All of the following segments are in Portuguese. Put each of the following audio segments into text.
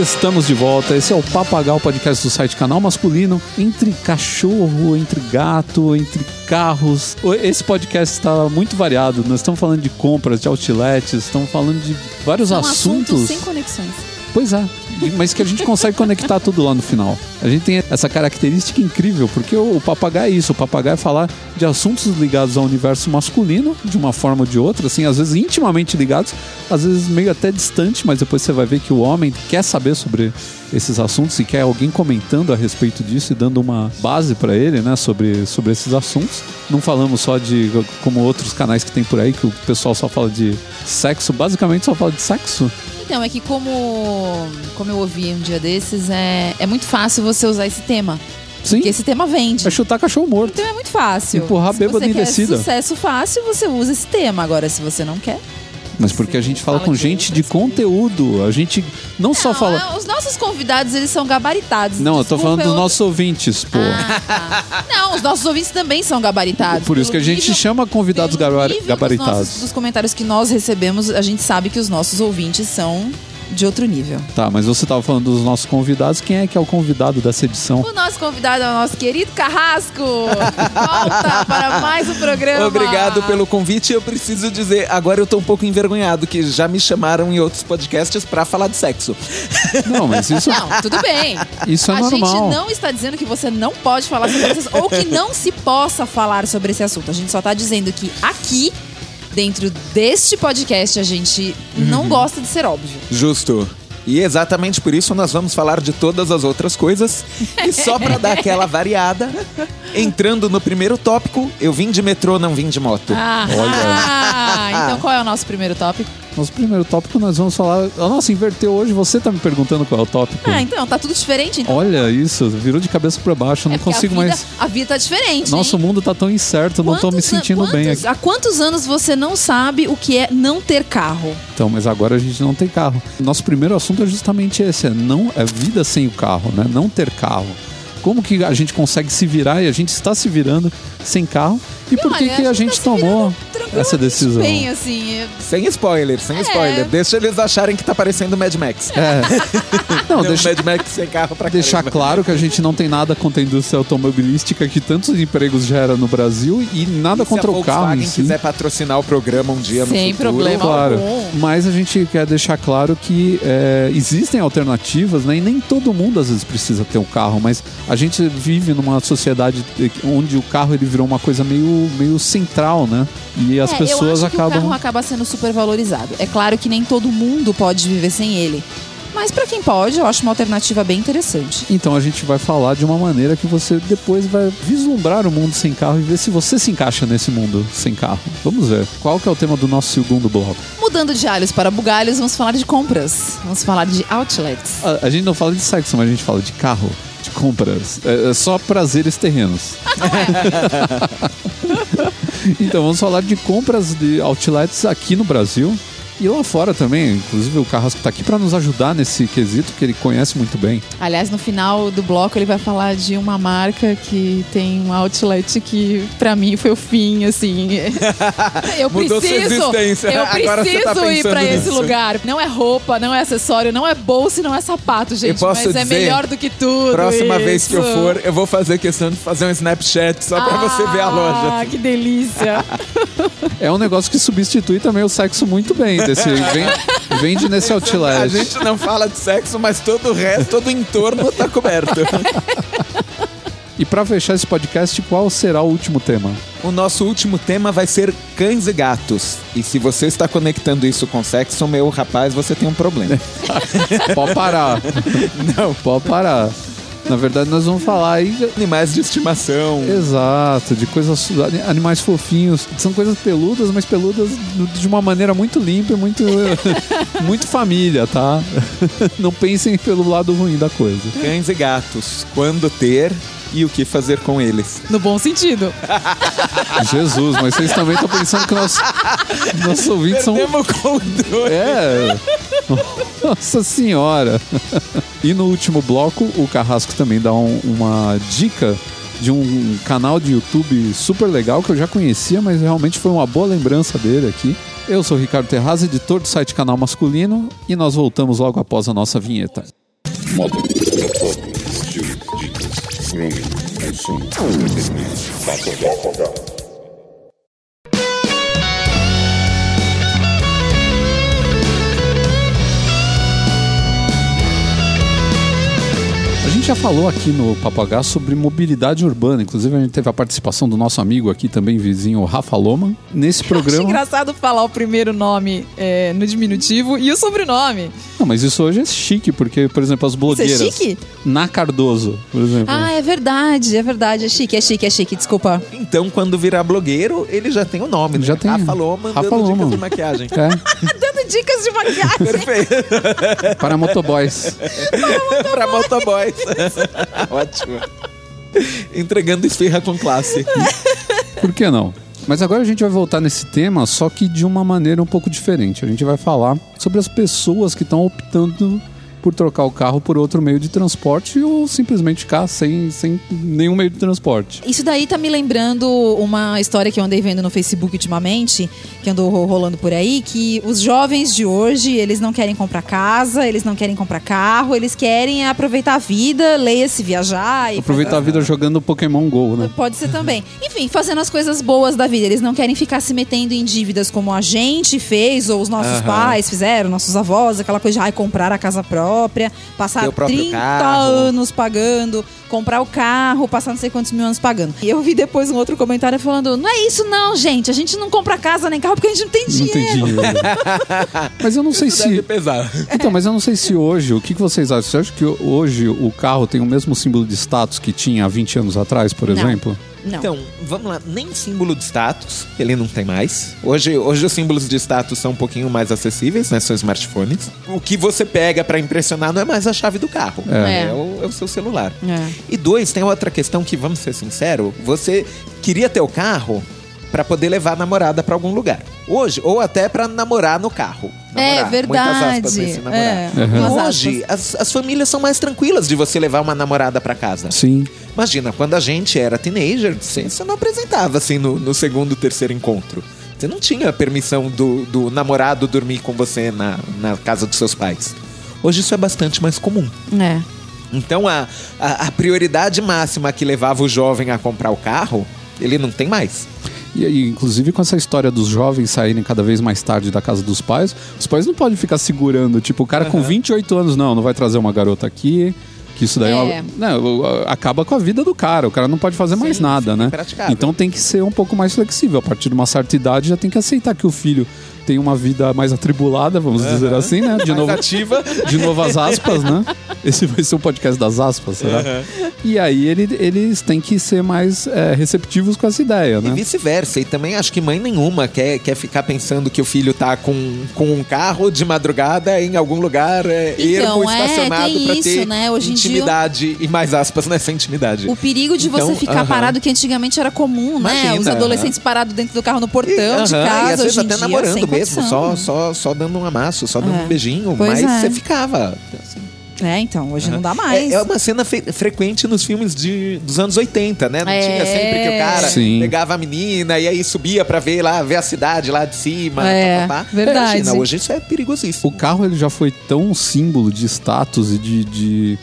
Estamos de volta. Esse é o Papagal Podcast do site Canal Masculino. Entre cachorro, entre gato, entre carros. Esse podcast está muito variado. Nós estamos falando de compras, de outlets, estamos falando de vários São assuntos. assuntos sem conexões. Pois é, mas que a gente consegue conectar tudo lá no final. A gente tem essa característica incrível, porque o, o papagaio é isso, o papagaio é falar de assuntos ligados ao universo masculino, de uma forma ou de outra, assim, às vezes intimamente ligados, às vezes meio até distante, mas depois você vai ver que o homem quer saber sobre esses assuntos e quer alguém comentando a respeito disso e dando uma base para ele, né, sobre, sobre esses assuntos. Não falamos só de como outros canais que tem por aí que o pessoal só fala de sexo, basicamente só fala de sexo. Então, é que como, como eu ouvi um dia desses, é, é muito fácil você usar esse tema. Sim. Porque esse tema vende. É chutar cachorro morto. Então é muito fácil. Empurrar se bêbado você quer descida. sucesso fácil, você usa esse tema. Agora, se você não quer... Mas porque a gente fala Fala com gente de conteúdo. A gente não só Não, fala. é, Os nossos convidados, eles são gabaritados. Não, eu tô Desculpa, falando dos eu- nossos ouvintes, pô. Ah, tá. Não, os nossos ouvintes também são gabaritados. Por isso que a gente nível- chama convidados gabar- nível dos gabaritados. nossos- dos comentários que nós recebemos, a gente sabe que os nossos ouvintes são de outro nível. Tá, mas você tava falando dos nossos convidados. Quem é que é o convidado dessa edição? O nosso convidado é o nosso querido Carrasco. Volta para mais um programa. Obrigado pelo convite. Eu preciso dizer, agora eu tô um pouco envergonhado, que já me chamaram em outros podcasts pra falar de sexo. Não, mas isso, Não, tudo bem. isso é a normal. gente não está dizendo que você não pode falar sobre isso ou que não se possa falar sobre esse assunto. A gente só está dizendo que aqui, dentro deste podcast, a gente não gosta de ser óbvio. Justo. E exatamente por isso nós vamos falar de todas as outras coisas. E só pra dar aquela variada, entrando no primeiro tópico, eu vim de metrô, não vim de moto. Ah, então qual é o nosso primeiro tópico? Nosso primeiro tópico nós vamos falar. Nossa, inverteu hoje. Você tá me perguntando qual é o tópico? Ah, então, tá tudo diferente. Então. Olha isso, virou de cabeça pra baixo. Eu não É consigo a vida, mais. A vida tá diferente. Nosso hein? mundo tá tão incerto, eu não tô me Quantos sentindo bem quantos- aqui. Há quantos anos você não sabe o que é não ter carro? Então, mas agora a gente não tem carro. Nosso primeiro assunto é justamente esse, é não é vida sem o carro, né? Não ter carro. Como que a gente consegue se virar e a gente está se virando sem carro? E por que que a tá gente se tomou virando essa decisão? Bem, assim. é- Sem spoiler, sem É. spoiler. Deixa eles acharem que tá parecendo Mad Max. É. Não, Não, deixa, Mad Max sem carro pra deixar caramba. claro que a gente não tem nada contra a indústria automobilística que tantos empregos gera no Brasil e nada E contra se o carro si. quiser patrocinar o programa um dia Sem no futuro, problema. Claro, algum. mas a gente quer deixar claro que é, existem alternativas, né? E nem todo mundo às vezes precisa ter um carro, mas a gente vive numa sociedade onde o carro ele virou uma coisa meio, meio central, né? E as É, pessoas eu acho que o acabam. carro acaba sendo super valorizado. É claro que nem todo mundo pode viver sem ele. Mas pra quem pode, eu acho uma alternativa bem interessante. Então a gente vai falar de uma maneira que você depois vai vislumbrar o mundo sem carro e ver se você se encaixa nesse mundo sem carro. Vamos ver. Qual que é o tema do nosso segundo bloco? Mudando de alhos para bugalhos, vamos falar de compras. Vamos falar de outlets. A, a gente não fala de sexo, mas a gente fala de carro, de compras. É, é só prazeres terrenos. então vamos falar de compras de outlets aqui no Brasil. E lá fora também, inclusive o Carrasco tá aqui para nos ajudar nesse quesito que ele conhece muito bem. Aliás, no final do bloco ele vai falar de uma marca que tem um outlet que pra mim foi o fim, assim. Eu preciso, existência. eu você preciso tá ir pra esse lugar. Não é roupa, não é acessório, não é bolsa não é sapato, gente. mas é dizer, melhor do que tudo. Próxima vez que eu isso. for, eu vou fazer questão de fazer um Snapchat só pra você ver a loja. Ah, que delícia. É um negócio que substitui também o sexo muito bem. Desse, vem, vende nesse A outlet. gente não fala de sexo, mas todo o resto, todo o entorno tá coberto. E para fechar esse podcast, qual será o último tema? O nosso último tema vai ser cães e gatos. E se você está conectando isso com sexo, meu rapaz, você tem um problema. Pode parar. Não. Pode parar. Na verdade, nós vamos falar aí de- Animais de estimação. Exato, de coisas animais fofinhos. São coisas peludas, mas peludas de uma maneira muito limpa e muito muito família, tá? Não pensem pelo lado ruim da coisa. Cães e gatos. Quando ter e o que fazer com eles. No bom sentido. Jesus, mas vocês também estão pensando que nós, nossos ouvintes são Perdemos o controle. É. Nossa senhora. E no último bloco, o Carrasco também dá um- uma dica de um canal de YouTube super legal que eu já conhecia, mas realmente foi uma boa lembrança dele aqui. Eu sou o Ricardo Terraz, editor do site Canal Masculino, e nós voltamos logo após a nossa vinheta. Estilo, dicas, grooming, consumo, entretenimento, papo, A gente já falou aqui no H sobre mobilidade urbana. Inclusive, a gente teve a participação do nosso amigo aqui também, vizinho, Rafa Loman. Nesse Acho programa. engraçado falar o primeiro nome é, no diminutivo e o sobrenome. Não, mas isso hoje é chique, porque, por exemplo, as Isso é blogueiras. chique? Na Cardoso, por exemplo. Ah, é verdade, é verdade. É chique, é chique, é chique. Desculpa. Então, quando virar blogueiro, ele já tem o nome, né? Já tem. Rafa Loma, Rafa dando dicas Loma. de maquiagem. É, Dando dicas de maquiagem. Perfeito. para motoboys. pra motoboys. Ótimo. Entregando esfirra com classe. Por que não? Mas agora a gente vai voltar nesse tema, só que de uma maneira um pouco diferente. A gente vai falar sobre as pessoas que estão optando por trocar o carro por outro meio de transporte ou simplesmente ficar sem, sem nenhum meio de transporte. Isso daí tá me lembrando uma história que eu andei vendo no Facebook ultimamente, que andou ro- rolando por aí, que os jovens de hoje, eles não querem comprar casa, eles não querem comprar carro, eles querem aproveitar a vida, leia-se viajar e Aproveitar a vida jogando Pokémon GO, né? Pode ser também. Enfim, fazendo as coisas boas da vida. Eles não querem ficar se metendo em dívidas como a gente fez, ou os nossos Aham. pais fizeram, nossos avós, aquela coisa de ai, comprar a casa própria, passar o próprio 30 carro. anos pagando, comprar o carro, passar não sei quantos mil anos pagando. E eu vi depois um outro comentário falando: não é isso, não, gente. A gente não compra casa nem carro porque a gente não tem Não dinheiro. tem dinheiro. mas eu não sei Isso deve se. pesar. Então, mas eu não sei se hoje, o que, que vocês acham? Você acha que hoje o carro tem o mesmo símbolo de status que tinha há 20 anos atrás, por Não. exemplo? Não. Então, vamos lá. Nem símbolo de status, ele não tem mais. Hoje, hoje os símbolos de status são um pouquinho mais acessíveis, né? São smartphones. O que você pega pra impressionar não é mais a chave do carro. É. É, o, é o seu celular. É. E dois, tem outra questão que, vamos ser sinceros, você queria ter o carro pra poder levar a namorada pra algum lugar. Hoje, ou até pra namorar no carro. É Namorar, verdade. Muitas aspas. É, Uhum. Hoje, as, as famílias são mais tranquilas de você levar uma namorada pra casa. Sim. Imagina, quando a gente era teenager, você, você não apresentava assim no, no segundo, terceiro encontro. Você não tinha permissão do, do namorado dormir com você na, na casa dos seus pais. Hoje isso é bastante mais comum. É. Então a, a, a prioridade máxima que levava o jovem a comprar o carro, ele não tem mais. E aí, inclusive com essa história dos jovens saírem cada vez mais tarde da casa dos pais, os pais não podem ficar segurando, tipo, o cara com 28 anos, não, não vai trazer uma garota aqui, que isso daí é. É. não, acaba com a vida do cara, o cara não pode fazer mais Sim, nada, fica né? impraticável. Então tem que ser um pouco mais flexível. A partir de uma certa idade já tem que aceitar que o filho tem uma vida mais atribulada, vamos dizer assim, né? De Mais novo, ativa. de novo as aspas, né? Esse vai ser o podcast das aspas, será? E aí ele- eles têm que ser mais é, receptivos com essa ideia, E né? vice-versa. E também acho que mãe nenhuma quer, quer ficar pensando que o filho tá com, com um carro de madrugada em algum lugar é, Então, ermo é, estacionado tem pra isso, ter né? Hoje em dia- intimidade e mais aspas nessa intimidade. O perigo de Então, você ficar aham. parado, que antigamente era comum, né? Imagina, Os adolescentes parados dentro do carro no portão E, de casa, e às vezes até dia, namorando sem mesmo, só, só, só dando um amasso, só dando É. um beijinho, Pois mas é. você ficava. assim. É, então, hoje não dá mais. É, é uma cena fe- frequente nos filmes de, dos anos 80, né? Não É. tinha sempre que o cara Sim. pegava a menina e aí subia pra ver lá, ver a cidade lá de cima. É, pá, pá, pá. verdade. Imagina, hoje isso é perigosíssimo. O carro ele já foi tão símbolo de status e de, de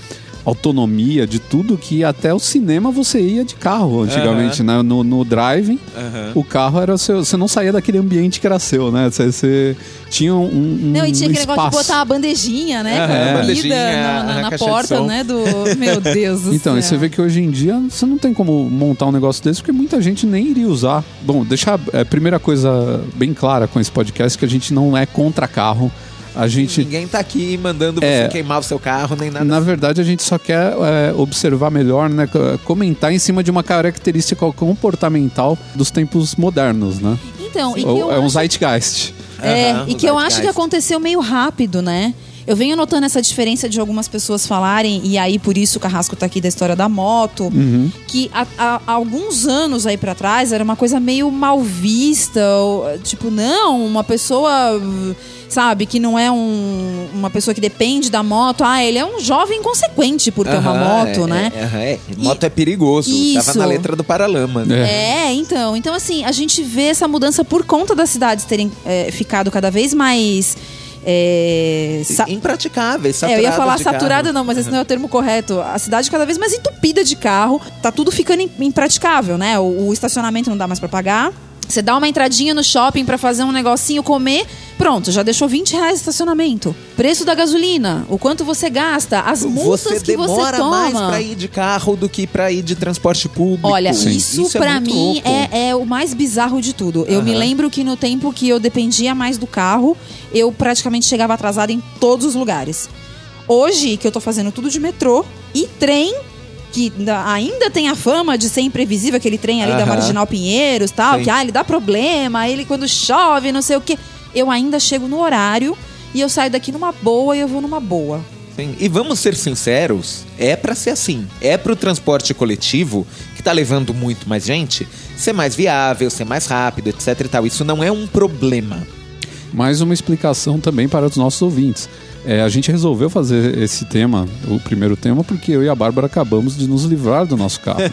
autonomia, de tudo, que até o cinema você ia de carro antigamente, né? No, no driving, Aham. o carro era seu. Você não saía daquele ambiente que era seu, né? Você, você tinha um, um Não, e tinha aquele espaço. negócio de botar a bandejinha, né? Aham, com a bandejinha, na, na- na porta, né? Do. Meu Deus do Então, e céu. você vê que hoje em dia você não tem como montar um negócio desse porque muita gente nem iria usar. Bom, deixar a primeira coisa bem clara com esse podcast que a gente não é contra carro. A gente Ninguém tá aqui mandando É. você queimar o seu carro, nem nada. Na verdade, a gente só quer é, observar melhor, né? Comentar em cima de uma característica comportamental dos tempos modernos, né? Então, e que Ou- é um zeitgeist. É, Aham, e que eu acho que aconteceu meio rápido, né? Eu venho notando essa diferença de algumas pessoas falarem, e aí por isso o Carrasco tá aqui da história da moto, Uhum. que há, há- alguns anos aí pra trás era uma coisa meio mal vista, ou, tipo, não, uma pessoa sabe? Que não é um- uma pessoa que depende da moto. Ah, ele é um jovem consequente por ter uma Aham, moto, é, né? É, é. Moto é perigoso. Tava Isso. na letra do Paralama. né? É, então. Então, assim, a gente vê essa mudança por conta das cidades terem é, ficado cada vez mais. é, sa- Impraticáveis, É, eu ia falar saturada, carro. não, mas esse não é o termo correto. A cidade cada vez mais entupida de carro, tá tudo ficando im- impraticável, né? O, o estacionamento não dá mais pra pagar. Você dá uma entradinha no shopping pra fazer um negocinho, comer, pronto, já deixou 20 reais de estacionamento. Preço da gasolina, o quanto você gasta, as multas Você que você demora toma. mais pra ir de carro do que pra ir de transporte público. Olha, Sim. isso, é pra muito mim é, é o mais bizarro de tudo. Eu me Aham. lembro que no tempo que eu dependia mais do carro, eu praticamente chegava atrasada em todos os lugares. Hoje, que eu tô fazendo tudo de metrô e trem, que ainda- tem a fama de ser imprevisível, aquele trem ali da. Marginal Pinheiros tal, Sim. que ah, ele dá problema, ele quando chove, não sei o quê. Eu ainda chego no horário e eu saio daqui numa boa e eu vou numa boa. Sim, E vamos ser sinceros, é pra ser assim. É pro transporte coletivo, que tá levando muito mais gente, ser mais viável, ser mais rápido, etc e tal. Isso não é um problema. Mais uma explicação também para os nossos ouvintes. É, a gente resolveu fazer esse tema, o primeiro tema, porque eu e a Bárbara acabamos de nos livrar do nosso carro.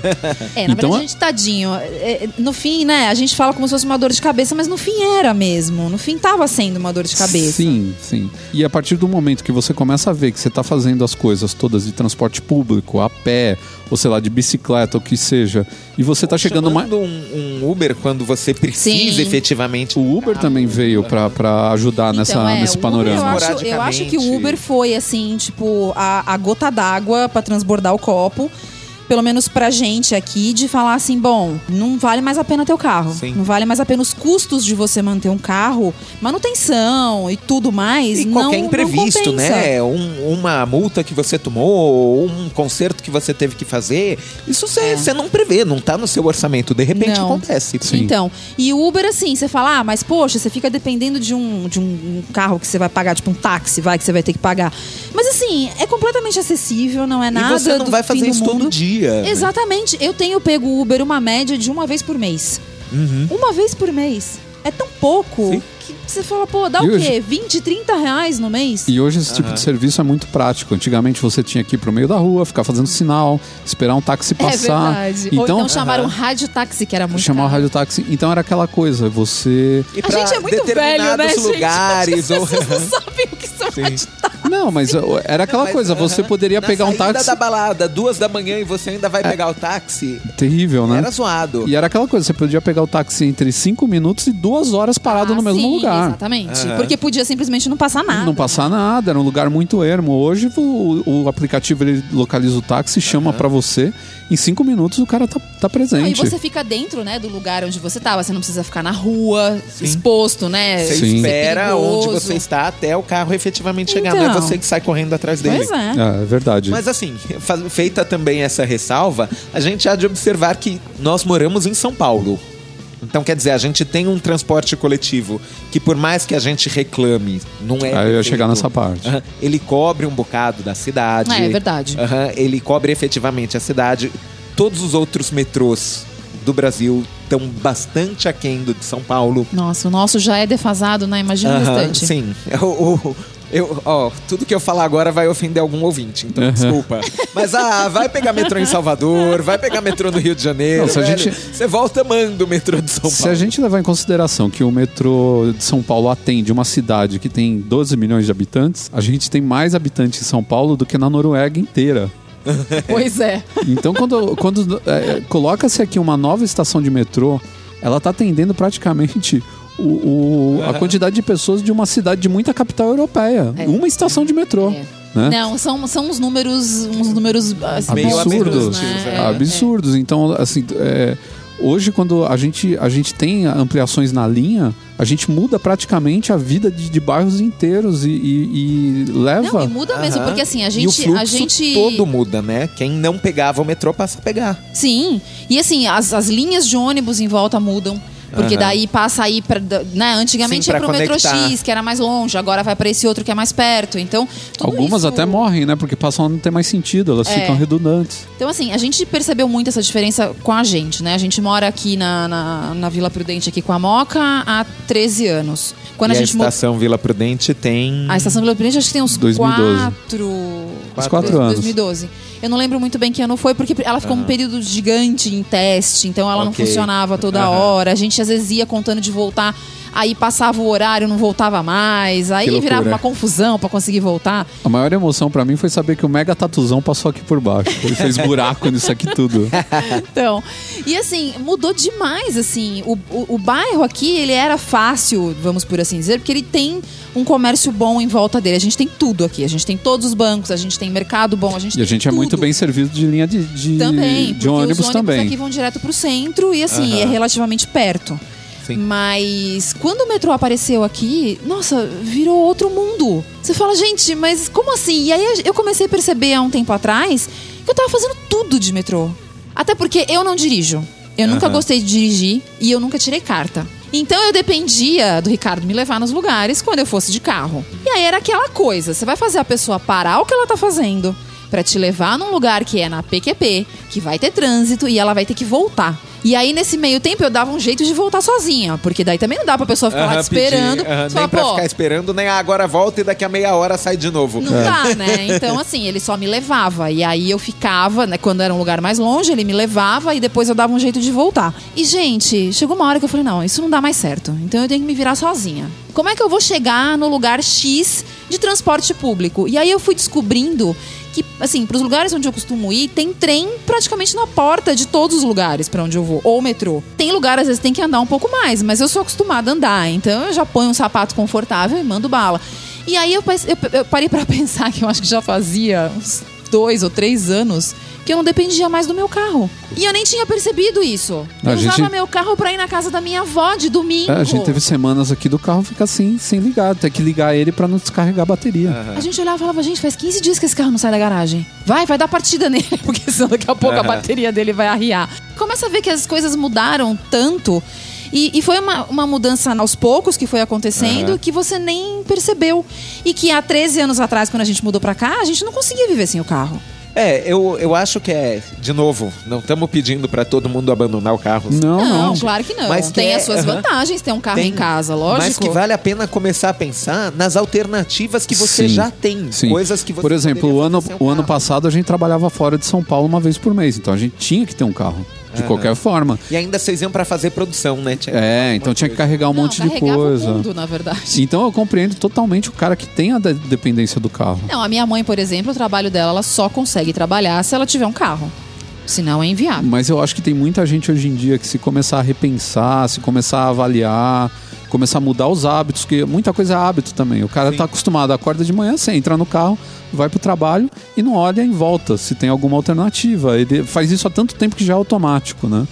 É, na Então, verdade, a gente, tadinho, é, é, no fim, né, a gente fala como se fosse uma dor de cabeça, mas no fim era mesmo. No fim tava sendo uma dor de cabeça. Sim, sim. E a partir do momento que você começa a ver que você está fazendo as coisas todas de transporte público, a pé, ou sei lá, de bicicleta, o que seja, e você está chegando mais. Chamando um, um Uber quando você precisa Sim. efetivamente. O Uber também veio para ajudar nessa, Então, é, nesse panorama. eu, acho, eu acho que o. Uber foi, assim, tipo, a, a gota d'água pra transbordar o copo. Pelo menos pra gente aqui, de falar assim, bom, não vale mais a pena ter o carro. Sim. Não vale mais a pena os custos de você manter um carro, manutenção e tudo mais. E não, qualquer imprevisto, né? Um- uma multa que você tomou, um conserto que você teve que fazer. Isso É. você não prevê, não tá no seu orçamento. De repente Não. acontece. Sim. Então, e o Uber, assim, você fala, ah, mas poxa, você fica dependendo de um, de um carro que você vai pagar, tipo um táxi, vai, que você vai ter que pagar. Mas assim, é completamente acessível, não é nada. e você não vai fazer isso mundo. todo dia. Né? Exatamente. Eu tenho pego o Uber uma média de uma vez por mês. Uhum. Uma vez por mês. É tão pouco Sim. que você fala, pô, dá E o hoje- quê? 20, 30 reais no mês? E hoje esse tipo de serviço é muito prático. Antigamente você tinha que ir pro meio da rua, ficar fazendo sinal, esperar um táxi passar. É verdade. Ou Então, então chamaram um rádio táxi, que era muito chamar o caro. radiotáxi. Então era aquela coisa, você. E A gente é muito velho, né, gente? lugares. As ou... pessoas não sabem o que são Sim. rádio táxi. Não, mas uh, era aquela Mas, coisa, você aham, poderia na pegar um táxi. da balada, duas da manhã, e você ainda vai pegar o táxi. Terrível, né? Era zoado. E era aquela coisa, você podia pegar o táxi entre 5 minutos e duas horas parado Ah, no mesmo sim, lugar. Exatamente. Aham. Porque podia simplesmente não passar nada. Não passar nada, era um lugar muito ermo. Hoje o, o aplicativo ele localiza o táxi, chama pra você. Em cinco minutos o cara tá, tá presente. e você fica dentro, né, do lugar onde você tava. Você não precisa ficar na rua, exposto, né? Você Sim. espera Ser onde você está até o carro efetivamente chegar. Não é Então. você que sai correndo atrás dele. Pois é. É, é verdade. Mas assim, feita também essa ressalva, a gente há de observar que nós moramos em São Paulo. Então, quer dizer, a gente tem um transporte coletivo que, por mais que a gente reclame, não é. Aí eu ia chegar nessa parte. Aham. Ele cobre um bocado da cidade. É, é verdade. Aham, Ele cobre efetivamente a cidade. Todos os outros metrôs do Brasil estão bastante aquém do de São Paulo. Nossa, o nosso já é defasado, né? Imagina o Aham, restante. Sim. O- o- eu, ó, tudo que eu falar agora vai ofender algum ouvinte, então Aham. desculpa. Mas ah, vai pegar metrô em Salvador, vai pegar metrô no Rio de Janeiro. Não, se a gente- Você volta amando o metrô de São Paulo. Se a gente levar em consideração que o metrô de São Paulo atende uma cidade que tem 12 milhões de habitantes, a gente tem mais habitantes em São Paulo do que na Noruega inteira. Pois é. Então, quando, quando é, coloca-se aqui uma nova estação de metrô, ela está atendendo praticamente o, o- a quantidade de pessoas de uma cidade de muita capital europeia. É. Uma estação de metrô. É. Né? Não, são, são uns números, uns números assim, Meio absurdos, absurdos, né? é. É, absurdos. Então, assim, é, hoje quando a gente, a gente tem ampliações na linha, a gente muda praticamente a vida de, de bairros inteiros e, e- e é. leva. Não, e muda mesmo, Aham. porque assim, a e o gente. fluxo a gente... todo muda, né? Quem não pegava o metrô passa a pegar. Sim. E assim, as, as linhas de ônibus em volta mudam. Porque Aham. daí passa aí pra, né, antigamente Sim, ia pro metrô conectar. X, que era mais longe, agora vai pra esse outro que é mais perto. Então, Algumas isso- até morrem, né? Porque passam a não ter mais sentido, elas É. ficam redundantes. Então, assim, a gente percebeu muito essa diferença com a gente, né? A gente mora aqui na, na, na Vila Prudente, aqui com a Moca, há 13 anos. Quando e a a gente mo- estação Vila Prudente tem. A estação Vila Prudente acho que tem uns 2012. quatro... Uns quatro anos. 2012. Eu não lembro muito bem que ano foi, porque ela ficou um período gigante em teste, então ela não Ok. funcionava toda Aham. hora. A gente às vezes ia contando de voltar, aí passava o horário, não voltava mais, aí virava uma confusão pra conseguir voltar. A maior emoção pra mim foi saber que o Mega Tatuzão passou aqui por baixo. Ele fez buraco nisso aqui tudo. Então, e assim, mudou demais, assim. O, o, o bairro aqui, ele era fácil, vamos por assim dizer, porque ele tem um comércio bom em volta dele. A gente tem tudo aqui. A gente tem todos os bancos, a gente tem mercado bom, a gente E a gente é tudo. muito bem servido de linha de, de, Também, de ônibus os ônibus também. aqui vão direto pro centro e assim, é relativamente perto. Sim. Mas quando o metrô apareceu aqui, nossa, virou outro mundo. Você fala, gente, mas como assim? E aí eu comecei a perceber há um tempo atrás que eu tava fazendo tudo de metrô. Até porque eu não dirijo. Eu nunca Aham. gostei de dirigir e eu nunca tirei carta. Então eu dependia do Ricardo me levar nos lugares quando eu fosse de carro. E aí era aquela coisa, você vai fazer a pessoa parar o que ela tá fazendo pra te levar num lugar que é na PQP, que vai ter trânsito e ela vai ter que voltar. E aí nesse meio tempo eu dava um jeito de voltar sozinha, porque daí também não dá pra pessoa ficar lá Aham, te esperando. aham, Você fala, nem pra "Pô, ficar esperando, nem ah, agora volta e daqui a meia hora sai de novo. não dá, né? Então, assim, ele só me levava. E aí eu ficava, né? Quando era um lugar mais longe, ele me levava e depois eu dava um jeito de voltar. E, gente, chegou uma hora que eu falei: não, isso não dá mais certo. Então eu tenho que me virar sozinha. Como é que eu vou chegar no lugar X de transporte público? E aí eu fui descobrindo que, assim, pros lugares onde eu costumo ir, tem trem praticamente na porta de todos os lugares pra onde eu vou. Ou metrô. Tem lugar, às vezes, tem que andar um pouco mais, mas eu sou acostumada a andar. Então eu já ponho um sapato confortável e mando bala. E aí eu, eu- eu parei pra pensar que eu acho que já fazia uns dois ou três anos que eu não dependia mais do meu carro. E eu nem tinha percebido isso. A Eu usava gente- meu carro pra ir na casa da minha avó de domingo. É, a gente teve semanas aqui do carro ficar assim, sem ligar. Tem que ligar ele pra não descarregar a bateria. A gente olhava e falava, gente, faz 15 dias que esse carro não sai da garagem. Vai, vai dar partida nele, porque senão daqui a pouco a Aham. bateria dele vai arriar. Começa a ver que as coisas mudaram tanto. E, e foi uma, uma mudança aos poucos que foi acontecendo Aham. que você nem percebeu. E que há 13 anos atrás, quando a gente mudou pra cá, a gente não conseguia viver sem o carro. É, eu, eu acho que é, de novo, não estamos pedindo pra todo mundo abandonar o carro. Não, Não, não. claro que não. Mas tem é- as suas aham. vantagens ter um carro Tem- em casa, lógico. Mas que vale a pena começar a pensar nas alternativas que você Sim, já tem. Sim. Coisas que você Por exemplo, o ano, o ano passado a gente trabalhava fora de São Paulo uma vez por mês. Então a gente tinha que ter um carro. De Aham. qualquer forma. E ainda vocês iam pra fazer produção, né? Tinha É, então tinha que carregar um Não, monte de coisa. o mundo, na verdade. Então eu compreendo totalmente o cara que tem a de- dependência do carro. Não, a minha mãe, por exemplo, o trabalho dela, ela só consegue trabalhar se ela tiver um carro. Senão é inviável. Mas eu acho que tem muita gente hoje em dia que se começar a repensar, se começar a avaliar, começar a mudar os hábitos, que muita coisa é hábito também. O cara Sim. tá acostumado, acorda de manhã, você entra no carro, vai pro trabalho e não olha em volta se tem alguma alternativa. Ele faz isso há tanto tempo que já é automático, né?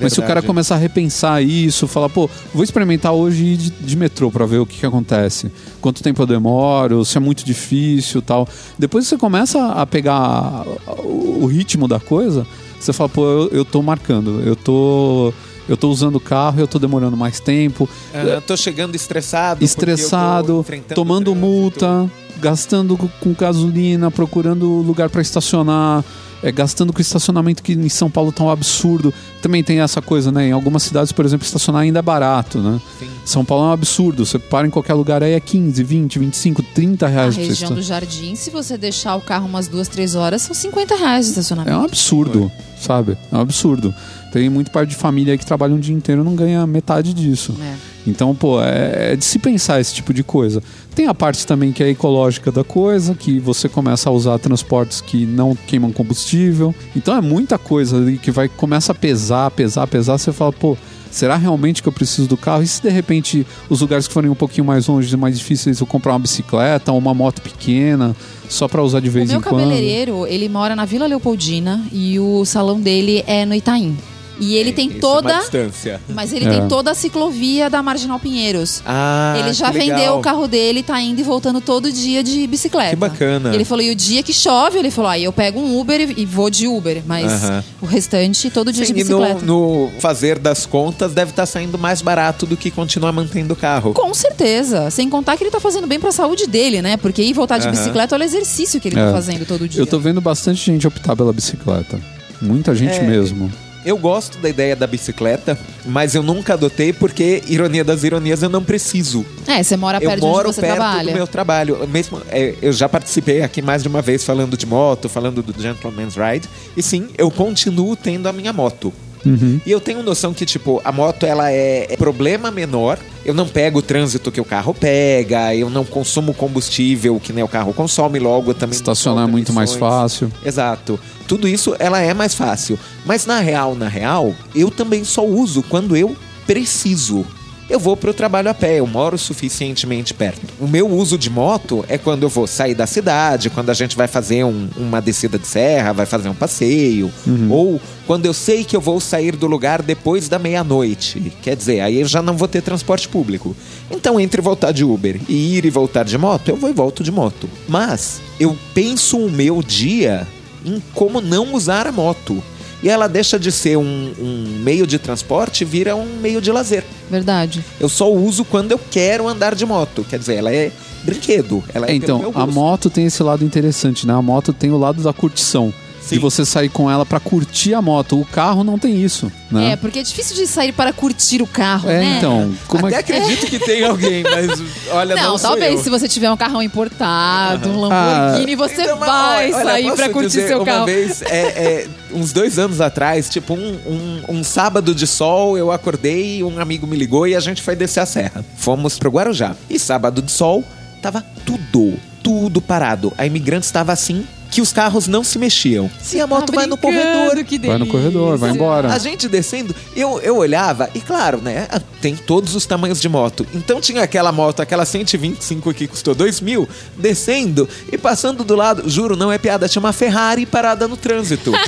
Mas se o cara Verdade. começar a repensar isso, falar, pô, vou experimentar hoje ir de, de metrô pra ver o que, que acontece. Quanto tempo eu demoro, se é muito difícil tal. Depois você começa a pegar o o ritmo da coisa, você fala, pô, eu, eu tô marcando, eu tô. Eu tô usando o carro, eu tô demorando mais tempo, Ah, eu tô chegando estressado. porque eu tô estressado, tomando trânsito. multa, gastando com- gasolina, procurando lugar para estacionar, é, gastando com estacionamento que em São Paulo tá um absurdo. Também tem essa coisa, né? Em algumas cidades, por exemplo, estacionar ainda é barato, né? Sim. São Paulo é um absurdo. Você para em qualquer lugar aí é 15, 20, 25, 30 A reais você região do. Jardim, se você deixar o carro umas duas, três horas, são 50 reais de estacionamento. É um absurdo, sabe? É um absurdo. Tem muito parte de família aí que trabalha um dia inteiro e não ganha metade disso. É. Então, pô, é, é de se pensar esse tipo de coisa. Tem a parte também que é ecológica da coisa, que você começa a usar transportes que não queimam combustível. Então é muita coisa ali que vai começa a pesar, pesar, pesar. Você fala, pô, será realmente que eu preciso do carro? E se de repente os lugares que forem um pouquinho mais longe, mais difíceis, eu comprar uma bicicleta ou uma moto pequena, só pra usar de O vez meu em quando? cabeleireiro, ele mora na Vila Leopoldina e o salão dele é no Itaim. E ele tem Isso é toda. uma distância. Mas ele É. tem toda a ciclovia da Marginal Pinheiros. Ah, ele já que legal. vendeu o carro dele, tá indo e voltando todo dia de bicicleta. Que bacana. E ele falou, e o dia que chove, ele falou, aí eu pego um Uber e e vou de Uber. Mas Aham. o restante, todo dia Sim, de e no, bicicleta. no fazer das contas deve estar saindo mais barato do que continuar mantendo o carro. Com certeza. Sem contar que ele tá fazendo bem pra saúde dele, né? Porque ir voltar de Aham. bicicleta, olha o exercício que ele É. tá fazendo todo dia. Eu tô vendo bastante gente optar pela bicicleta. Muita gente É, mesmo. Eu gosto da ideia da bicicleta, mas eu nunca adotei porque, ironia das ironias, eu não preciso. É, você mora eu perto de moro perto trabalha. do meu trabalho. Mesmo, é, eu já participei aqui mais de uma vez falando de moto, falando do Gentleman's Ride. E sim, eu continuo tendo a minha moto. Uhum. E eu tenho noção que, tipo, a moto ela é é problema menor. Eu não pego o trânsito que o carro pega, eu não consumo combustível que nem o carro consome, logo eu também. Estacionar é muito mais fácil. Exato. Tudo isso ela é mais fácil. Mas na real, na real, eu também só uso quando eu preciso. Eu vou pro trabalho a pé, eu moro suficientemente perto. O meu uso de moto é quando eu vou sair da cidade, quando a gente vai fazer um- uma descida de serra, vai fazer um passeio, ou quando eu sei que eu vou sair do lugar depois da meia-noite. Quer dizer, aí eu já não vou ter transporte público. Então, entre voltar de Uber e ir e voltar de moto, eu vou e volto de moto. Mas eu penso o meu dia em como não usar a moto. E ela deixa de ser um, um meio de transporte e vira um meio de lazer. Verdade. Eu só uso quando eu quero andar de moto. Quer dizer, ela é brinquedo. Ela é, É, pelo então, meu a moto tem esse lado interessante, né? A moto tem o lado da curtição. Sim. De você sair com ela pra curtir a moto. O carro não tem isso, né? É, porque é difícil de sair para curtir o carro, É, né? então, como Até é acredito que tem alguém, mas olha, não, Não, sou talvez eu. se você tiver um carrão importado, um Ah, Lamborghini, você Então, vai olha, sair pra curtir dizer, seu uma carro. vez, é, é, uns dois anos atrás, tipo, um, um, um sábado de sol, eu acordei, um amigo me ligou e a gente foi descer a serra. Fomos pro Guarujá. E sábado de sol, tava tudo, tudo parado. A imigrante estava assim que os carros não se mexiam. E a moto Tá vai no corredor. que Vai no corredor, vai embora. A gente descendo, eu, eu olhava, e claro, né? Tem todos os tamanhos de moto. Então tinha aquela moto, aquela 125 que custou 2 mil, descendo e passando do lado, juro, não é piada, tinha uma Ferrari parada no trânsito.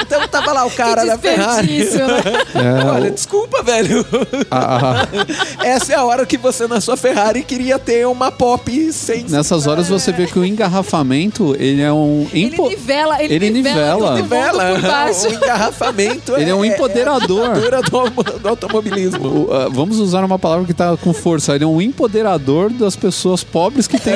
Então tava lá o cara Que da Ferrari. né? É, Olha, o- desculpa, velho. a- a- Essa é a hora que você na sua Ferrari queria ter uma pop sem. nessas horas você vê que o engarrafamento, ele é um... Ele impo- nivela, ele, Ele nivela. todo mundo por baixo. O engarrafamento Ele é um empoderador. É, a do, do automobilismo. O, ah, vamos usar uma palavra que tá com força. Ele é um empoderador das pessoas pobres que tem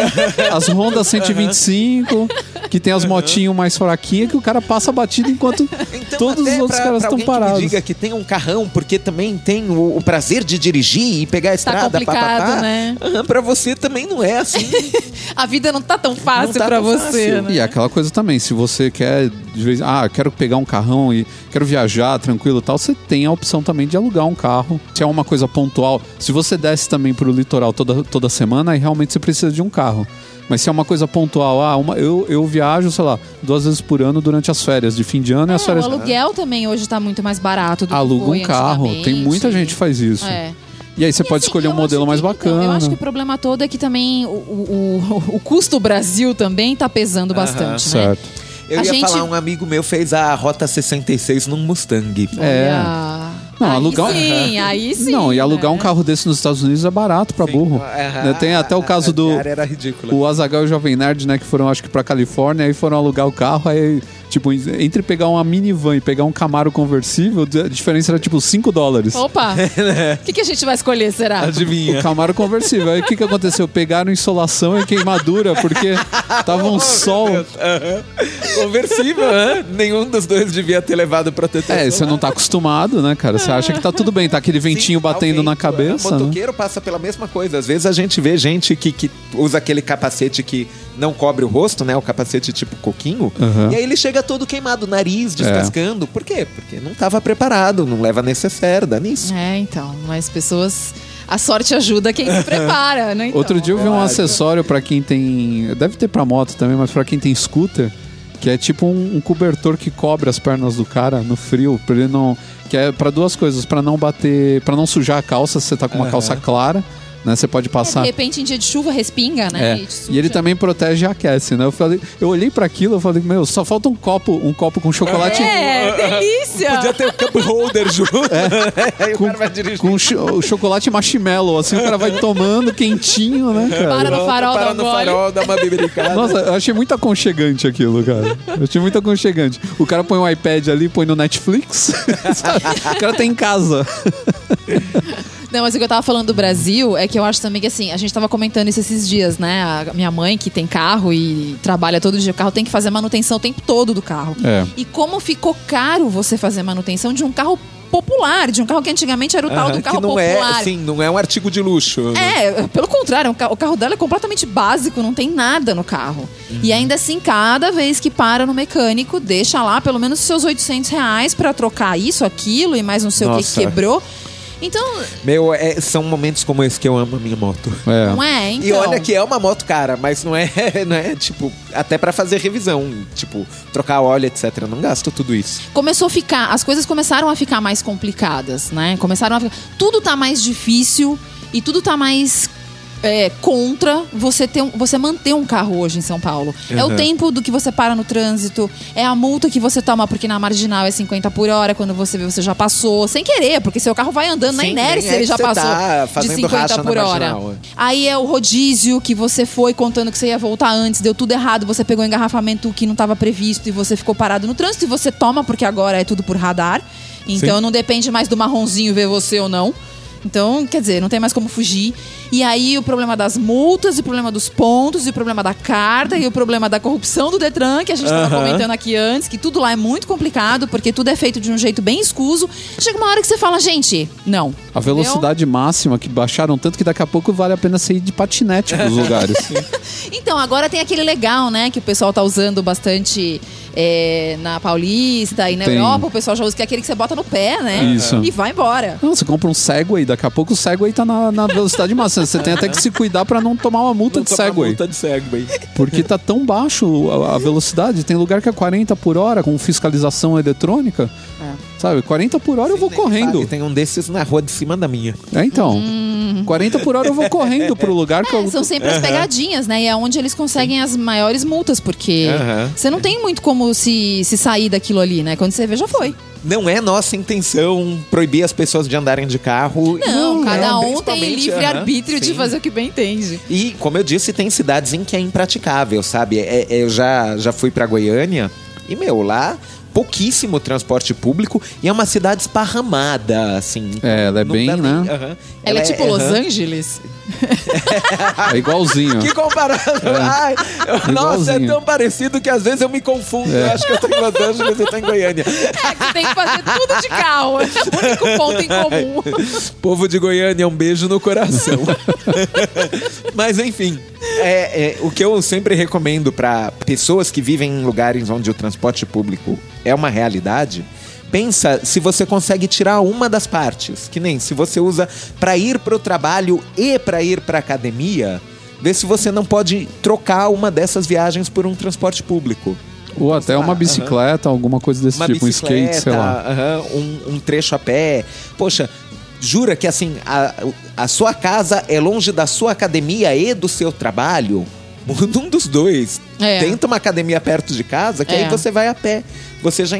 as Honda 125, que tem as motinhos mais fraquinhas, que o cara passa batido enquanto Então, todos os outros pra- caras pra estão alguém que me parados. diga que tem um carrão, porque também tem o, o prazer de dirigir e pegar a estrada, complicado, papapá. né? Aham, Pra você também não é assim. A vida não tá tão fácil tá pra tão você, fácil. né? E aquela coisa também, se você quer, de vez, ah, quero pegar um carrão e quero viajar tranquilo e tal, você tem a opção também de alugar um carro. Se é uma coisa pontual, se você desce também pro litoral toda, toda semana, aí realmente você precisa de um carro. Mas se é uma coisa pontual, ah, uma, eu, eu viajo, sei lá, duas vezes por ano durante as férias, de fim de ano e as É, férias. o aluguel também hoje tá muito mais barato do que Aluga foi um carro. Tem muita gente que faz isso. É. E aí você E pode assim, escolher um modelo mais que- então, bacana. eu acho que o problema todo é que também o, o, o, o custo Brasil também tá pesando bastante, né? Certo. Eu A ia gente- falar, um amigo meu fez a Rota 66 num Mustang. É. Olha. Não, aí alugar um- sim, aí sim. Não, e alugar né? um carro desse nos Estados Unidos é barato pra burro. Aham. Né, Tem até o caso do. era ridícula. O Azagal e o Jovem Nerd, né, que foram, acho que pra Califórnia, aí foram alugar o carro, aí, tipo, entre pegar uma minivan e pegar um Camaro conversível, a diferença era tipo 5 dólares. Opa! O que, que a gente vai escolher, será? Adivinha. O Camaro conversível. Aí o que, que aconteceu? Pegaram insolação e queimadura, porque tava um sol. Aham. Conversível, né? Nenhum dos dois devia ter levado protetor. É, você não tá acostumado, né, cara? Você acha que tá tudo bem, tá aquele ventinho Sim, batendo ao na vento, cabeça. O né? motoqueiro passa pela mesma coisa. Às vezes a gente vê gente que, que usa aquele capacete que não cobre o rosto, né? O capacete tipo coquinho. Aham. E aí ele chega todo queimado, nariz É. descascando. Por quê? Porque não estava preparado, não leva necessaire, dá nisso. É, então, mas pessoas. A sorte ajuda quem se prepara, né? Então, Outro dia eu vi um Claro. acessório pra quem tem. Deve ter pra moto também, mas pra quem tem scooter, que é tipo um, um cobertor que cobre as pernas do cara no frio, pra ele não. Que é pra duas coisas, pra não bater. pra não sujar a calça se você tá com uma Aham. calça clara. Né? Você pode De passar. repente, em dia de chuva, respinga, né? É. te E ele também protege e aquece, né? Eu falei, eu olhei pra aquilo, eu falei, meu, só falta um copo, um copo com chocolate É, delícia! Podia ter o cup holder junto. O com, cara vai dirigir. com cho- o chocolate marshmallow, assim, o cara vai tomando quentinho, né, cara? Para no farol, para dá um no farol, dá uma bebericada. Nossa, eu achei muito aconchegante aquilo, cara. Eu achei muito aconchegante. O cara põe um iPad ali, põe no Netflix. o cara tá em casa. Não, mas o que eu tava falando do Brasil é que eu acho também que assim, a gente tava comentando isso esses dias, né? A minha mãe, que tem carro e trabalha todo dia, o carro tem que fazer manutenção o tempo todo do carro. É. E como ficou caro você fazer manutenção de um carro popular, de um carro que antigamente era o tal do carro que não popular. é, assim, não é um artigo de luxo. É, pelo contrário, o ca- o carro dela é completamente básico, não tem nada no carro. Uhum. E ainda assim, cada vez que para no mecânico, deixa lá pelo menos os seus 800 reais pra trocar isso, aquilo e mais não sei o que que Nossa. quebrou. Então, Meu, é- são momentos como esse que eu amo a minha moto. É. não é? Então, E olha que é uma moto cara, mas não é, não é tipo, até pra fazer revisão, tipo, trocar óleo, etc. Eu não gasto tudo isso. começou a ficar, as coisas começaram a ficar mais complicadas, né? Começaram a ficar, tudo tá mais difícil e tudo tá mais é, contra você ter um- você manter um carro hoje em São Paulo. É o Uhum. tempo do que você para no trânsito, é a multa que você toma porque na marginal é 50 por hora, quando você vê você já passou, sem querer, porque seu carro vai andando na Sim, inércia, nem é ele já você passou tá de fazendo 50 racha na por hora. é. Aí é o rodízio que você foi contando que você ia voltar antes, deu tudo errado, você pegou engarrafamento que não estava previsto e você ficou parado no trânsito e você toma porque agora é tudo por radar. Então não depende mais do marronzinho ver você ou não. Então, quer dizer, não tem mais como fugir. E aí o problema das multas, e o problema dos pontos, e o problema da carta, e o problema da corrupção do Detran, que a gente estava Aham. comentando aqui antes, que tudo lá é muito complicado, porque tudo é feito de um jeito bem escuso. Chega uma hora que você fala, gente, não. A velocidade máxima que baixaram tanto que daqui a pouco vale a pena você ir de patinete pros lugares. Então, agora tem aquele legal, né? Que o pessoal tá usando bastante é, na Paulista e na Tem. Europa. O pessoal já usa, que é aquele que você bota no pé, né? Isso. E vai embora. Não, você compra um Segway, daqui a pouco o Segway tá na, na velocidade máxima. Você tem até que se cuidar pra não tomar uma multa Não de tomar Segway. multa de Segway. Porque tá tão baixo a, a velocidade. Tem lugar que é 40 por hora com fiscalização eletrônica. Sabe, 40 por hora eu vou correndo. Sabe, tem um desses na rua de cima da minha. É, então. 40 por hora eu vou correndo pro lugar que É, eu. são sempre as pegadinhas, né? E é onde eles conseguem as maiores multas, porque Aham. você não tem muito como se, se sair daquilo ali, né? Quando você vê, já foi. Não é nossa intenção proibir as pessoas de andarem de carro. Não, E- cada é, um tem livre-arbítrio aham, de sim. fazer o que bem entende. E, como eu disse, tem cidades em que é impraticável, sabe? É- é- eu já, já fui pra Goiânia e, meu, lá pouquíssimo transporte público e é uma cidade esparramada, assim. É, ela é bem, né? aham. Ela, é tipo Los. Angeles. É igualzinho. Que comparação! Ai, eu- nossa, é tão parecido que às vezes eu me confundo. Eu acho que eu tô em Los Angeles e eu tô em Goiânia. É, que você tem que fazer tudo de carro. É o único ponto em comum. Povo de Goiânia, um beijo no coração. Mas enfim, é, é, o que eu sempre recomendo para pessoas que vivem em lugares onde o transporte público é uma realidade. Pensa se você consegue tirar uma das partes, que nem se você usa para ir pro trabalho e para ir pra academia, vê se você não pode trocar uma dessas viagens por um transporte público. Ou até uma bicicleta, alguma coisa desse Uma tipo, um skate, sei lá. aham, um, um trecho a pé. Poxa, jura que assim, a, a sua casa é longe da sua academia e do seu trabalho? Muda um dos dois. É. Tenta uma academia perto de casa, que É. aí você vai a pé. Você já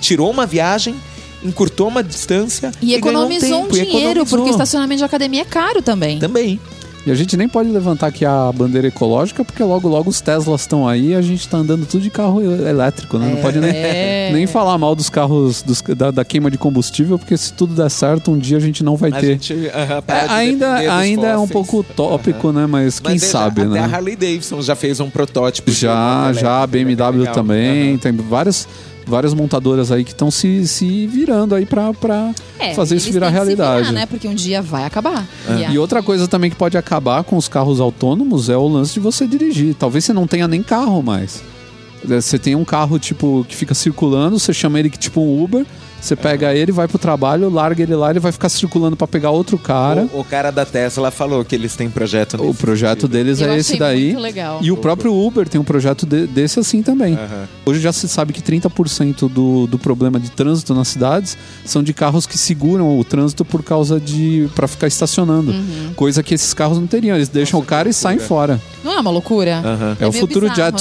tirou uma viagem, encurtou uma distância E ganhou economizou um, tempo, e dinheiro, economizou. porque estacionamento de academia é caro também. Também. E a gente nem pode levantar aqui a bandeira ecológica, porque logo logo os Teslas estão aí e a gente tá andando tudo de carro elétrico, né? Não pode nem, É. nem falar mal dos carros dos- da, da queima de combustível, porque se tudo der certo, um dia a gente não vai A ter. gente aham, É, ainda ainda é um pouco utópico, né? Mas, quem Mas veja, sabe, até né? a Harley Davidson já fez um protótipo. de Já, já, a bem BMW legal. também. Tem várias, várias montadoras aí que estão se, se virando aí pra, pra É, fazer isso virar realidade. virar, né? Porque um dia vai acabar. E aí- E outra coisa também que pode acabar com os carros autônomos é o lance de você dirigir. Talvez você não tenha nem carro mais. É, Você tem um carro, tipo, que fica circulando, você chama ele que tipo um Uber, você pega ele, vai pro trabalho, larga ele lá, ele vai ficar circulando pra pegar outro cara. O, o cara da Tesla falou que eles têm projeto O nesse projeto sentido. deles Eu é esse daí. muito legal. E o próprio Uber tem um projeto de- desse assim também. Aham. Hoje já se sabe que 30% do, do problema de trânsito nas cidades são de carros que seguram o trânsito por causa de. pra ficar estacionando. Uhum. Coisa que esses carros não teriam. Eles deixam o cara e saem fora. Não é uma loucura? Aham. É, o meio futuro bizarro, né?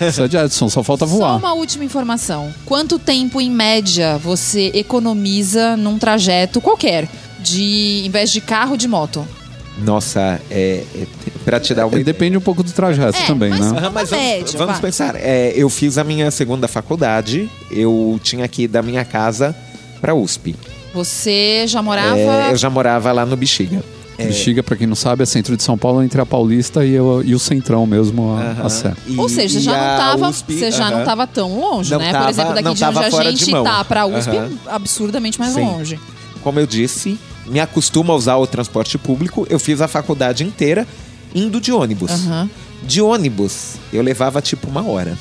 Isso é Jetson, só falta Só voar. uma última informação. Quanto tempo, em média, você economiza num trajeto qualquer? De, em vez de carro, de moto? Nossa, é, é, pra te dar uma É, Depende um pouco do trajeto É, também, mas- né? Uma mas vamos, média, vamos pensar. É, eu fiz a minha segunda faculdade, eu tinha que ir da minha casa pra USP. Você já morava. É, eu já morava lá no Bexiga. Bexiga, pra quem não sabe, é centro de São Paulo entre a Paulista e o, e o Centrão mesmo, a, Aham. a Sé. E- Ou seja, já a não tava, USP, você já não aham. tava tão longe, Não né? tava- Por exemplo, daqui não de onde a gente tá pra USP, Aham. absurdamente mais Sim. longe. Como eu disse, me acostumo a usar o transporte público. Eu fiz a faculdade inteira indo de ônibus. De ônibus, eu levava tipo uma hora.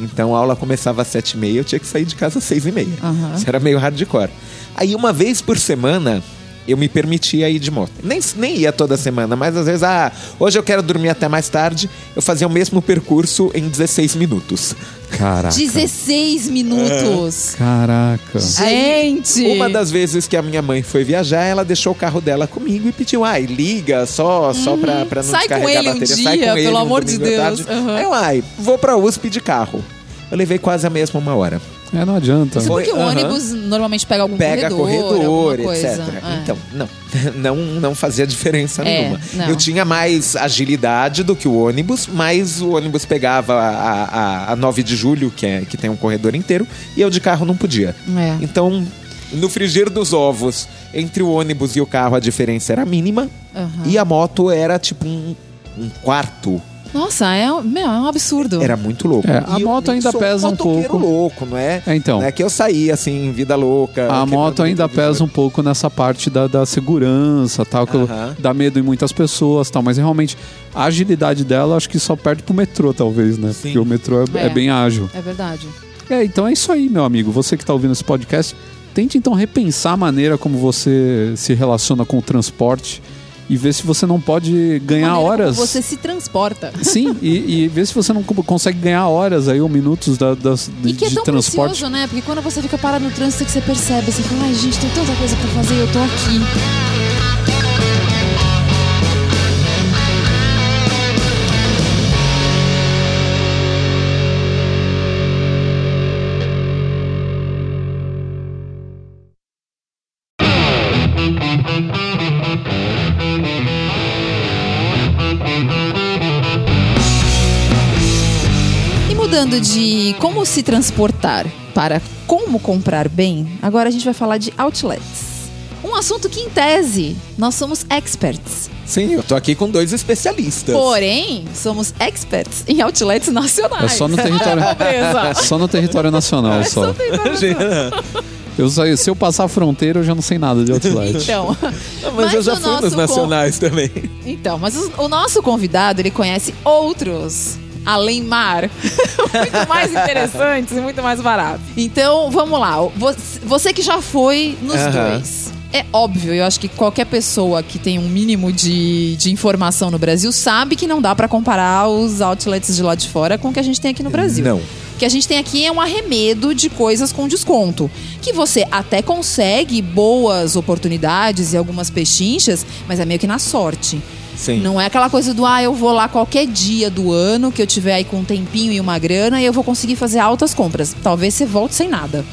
Então a aula começava às sete e meia, eu tinha que sair de casa às seis e meia. Isso era meio hardcore. Aí uma vez por semana eu me permitia ir de moto. Nem, nem ia toda semana, mas às vezes, ah, hoje eu quero dormir até mais tarde, eu fazia o mesmo percurso em 16 minutos. Caraca. 16 minutos. Caraca. Gente! Uma das vezes que a minha mãe foi viajar, ela deixou o carro dela comigo e pediu, ai, liga só, só pra, pra não Sai com descarregar ele a um bateria. dia, Sai com ele pelo um amor de Deus. Aham. Aí eu, ai, vou pra USP de carro. Eu levei quase a mesma uma hora. É, não adianta. Isso Foi- porque o aham. ônibus normalmente pega algum Pega corredor, corredor, etc. É. Então, não, não, não fazia diferença É, nenhuma. não. Eu tinha mais agilidade do que o ônibus, mas o ônibus pegava a, a, a 9 de julho, que, é, que tem um corredor inteiro, e eu de carro não podia. É. Então, no frigir dos ovos, entre o ônibus e o carro, a diferença era mínima, e a moto era tipo um, um quarto. Nossa, é, um- meu, é um absurdo. Era muito louco. É, a E eu moto ainda pesa um pouco. louco, não é? É, então. Não é que eu saí assim, em vida louca. A moto ainda pesa um pouco nessa parte da, da segurança, tal, que Aham. dá medo em muitas pessoas, tal, mas realmente a agilidade dela acho que só perde pro metrô, talvez, né? Sim. Porque o metrô é, É. é bem ágil. É verdade. É, então é isso aí, meu amigo. Você que tá ouvindo esse podcast, tente então repensar a maneira como você se relaciona com o transporte e ver se você não pode ganhar horas. Você se transporta. Sim, e, e ver se você não co- consegue ganhar horas aí ou minutos da, das, de, E que é de tão transporte. precioso, né? Porque quando você fica parado no trânsito, é que você percebe, você fala, ai, gente, tem tanta coisa pra fazer e eu tô aqui. Mudando de como se transportar para como comprar bem, agora a gente vai falar de outlets. Um assunto que, em tese, nós somos experts. Sim, eu tô aqui com dois especialistas. Porém, somos experts em outlets nacionais. É só no território. Pobreza. Só no território nacional, É só. só Eu, só- se eu passar a fronteira, eu já não sei nada de outlet. Então, Mas, Mas eu já fui nos nacionais também. então, mas o, o nosso convidado, ele conhece outros além mar, muito mais interessantes e muito mais baratos. Então, vamos lá. Você, que já foi nos Aham. dois. É óbvio, eu acho que qualquer pessoa que tem um mínimo de, de informação no Brasil sabe que não dá pra comparar os outlets de lá de fora com o que a gente tem aqui no Brasil. Não. O que a gente tem aqui é um arremedo de coisas com desconto. Que você até consegue boas oportunidades e algumas pechinchas, mas é meio que na sorte. Sim. Não é aquela coisa do, ah, eu vou lá qualquer dia do ano que eu tiver aí com um tempinho e uma grana e eu vou conseguir fazer altas compras. Talvez você volte sem nada.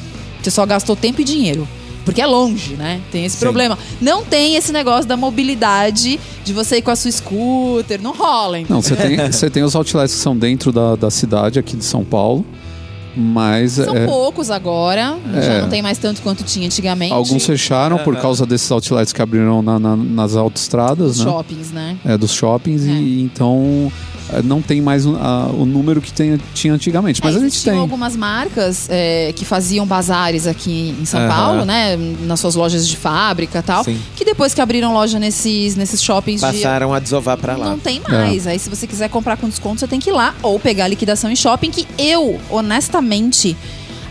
Você só gastou tempo e dinheiro. Porque é longe, né? Tem esse Sim. problema. Não tem esse negócio da mobilidade de você ir com a sua scooter. Não rola, então. Não, você tem, você tem os outlets que são dentro da, da cidade aqui de São Paulo, mas São é, poucos agora. Já É. não tem mais tanto quanto tinha antigamente. alguns fecharam por causa desses outlets que abriram na- na- nas autoestradas, Os né? shoppings, né? É, dos shoppings, É. e então não tem mais o, a- o número que tem- tinha antigamente. Mas É, a gente tem. algumas marcas é, que faziam bazares aqui em São Aham. Paulo, né? Nas suas lojas de fábrica e tal. Sim. Que depois que abriram loja nesses, nesses shoppings de Passaram a desovar pra lá. Não tem mais. Aí, se você quiser comprar com desconto, você tem que ir lá ou pegar a liquidação em shopping, que eu, honestamente,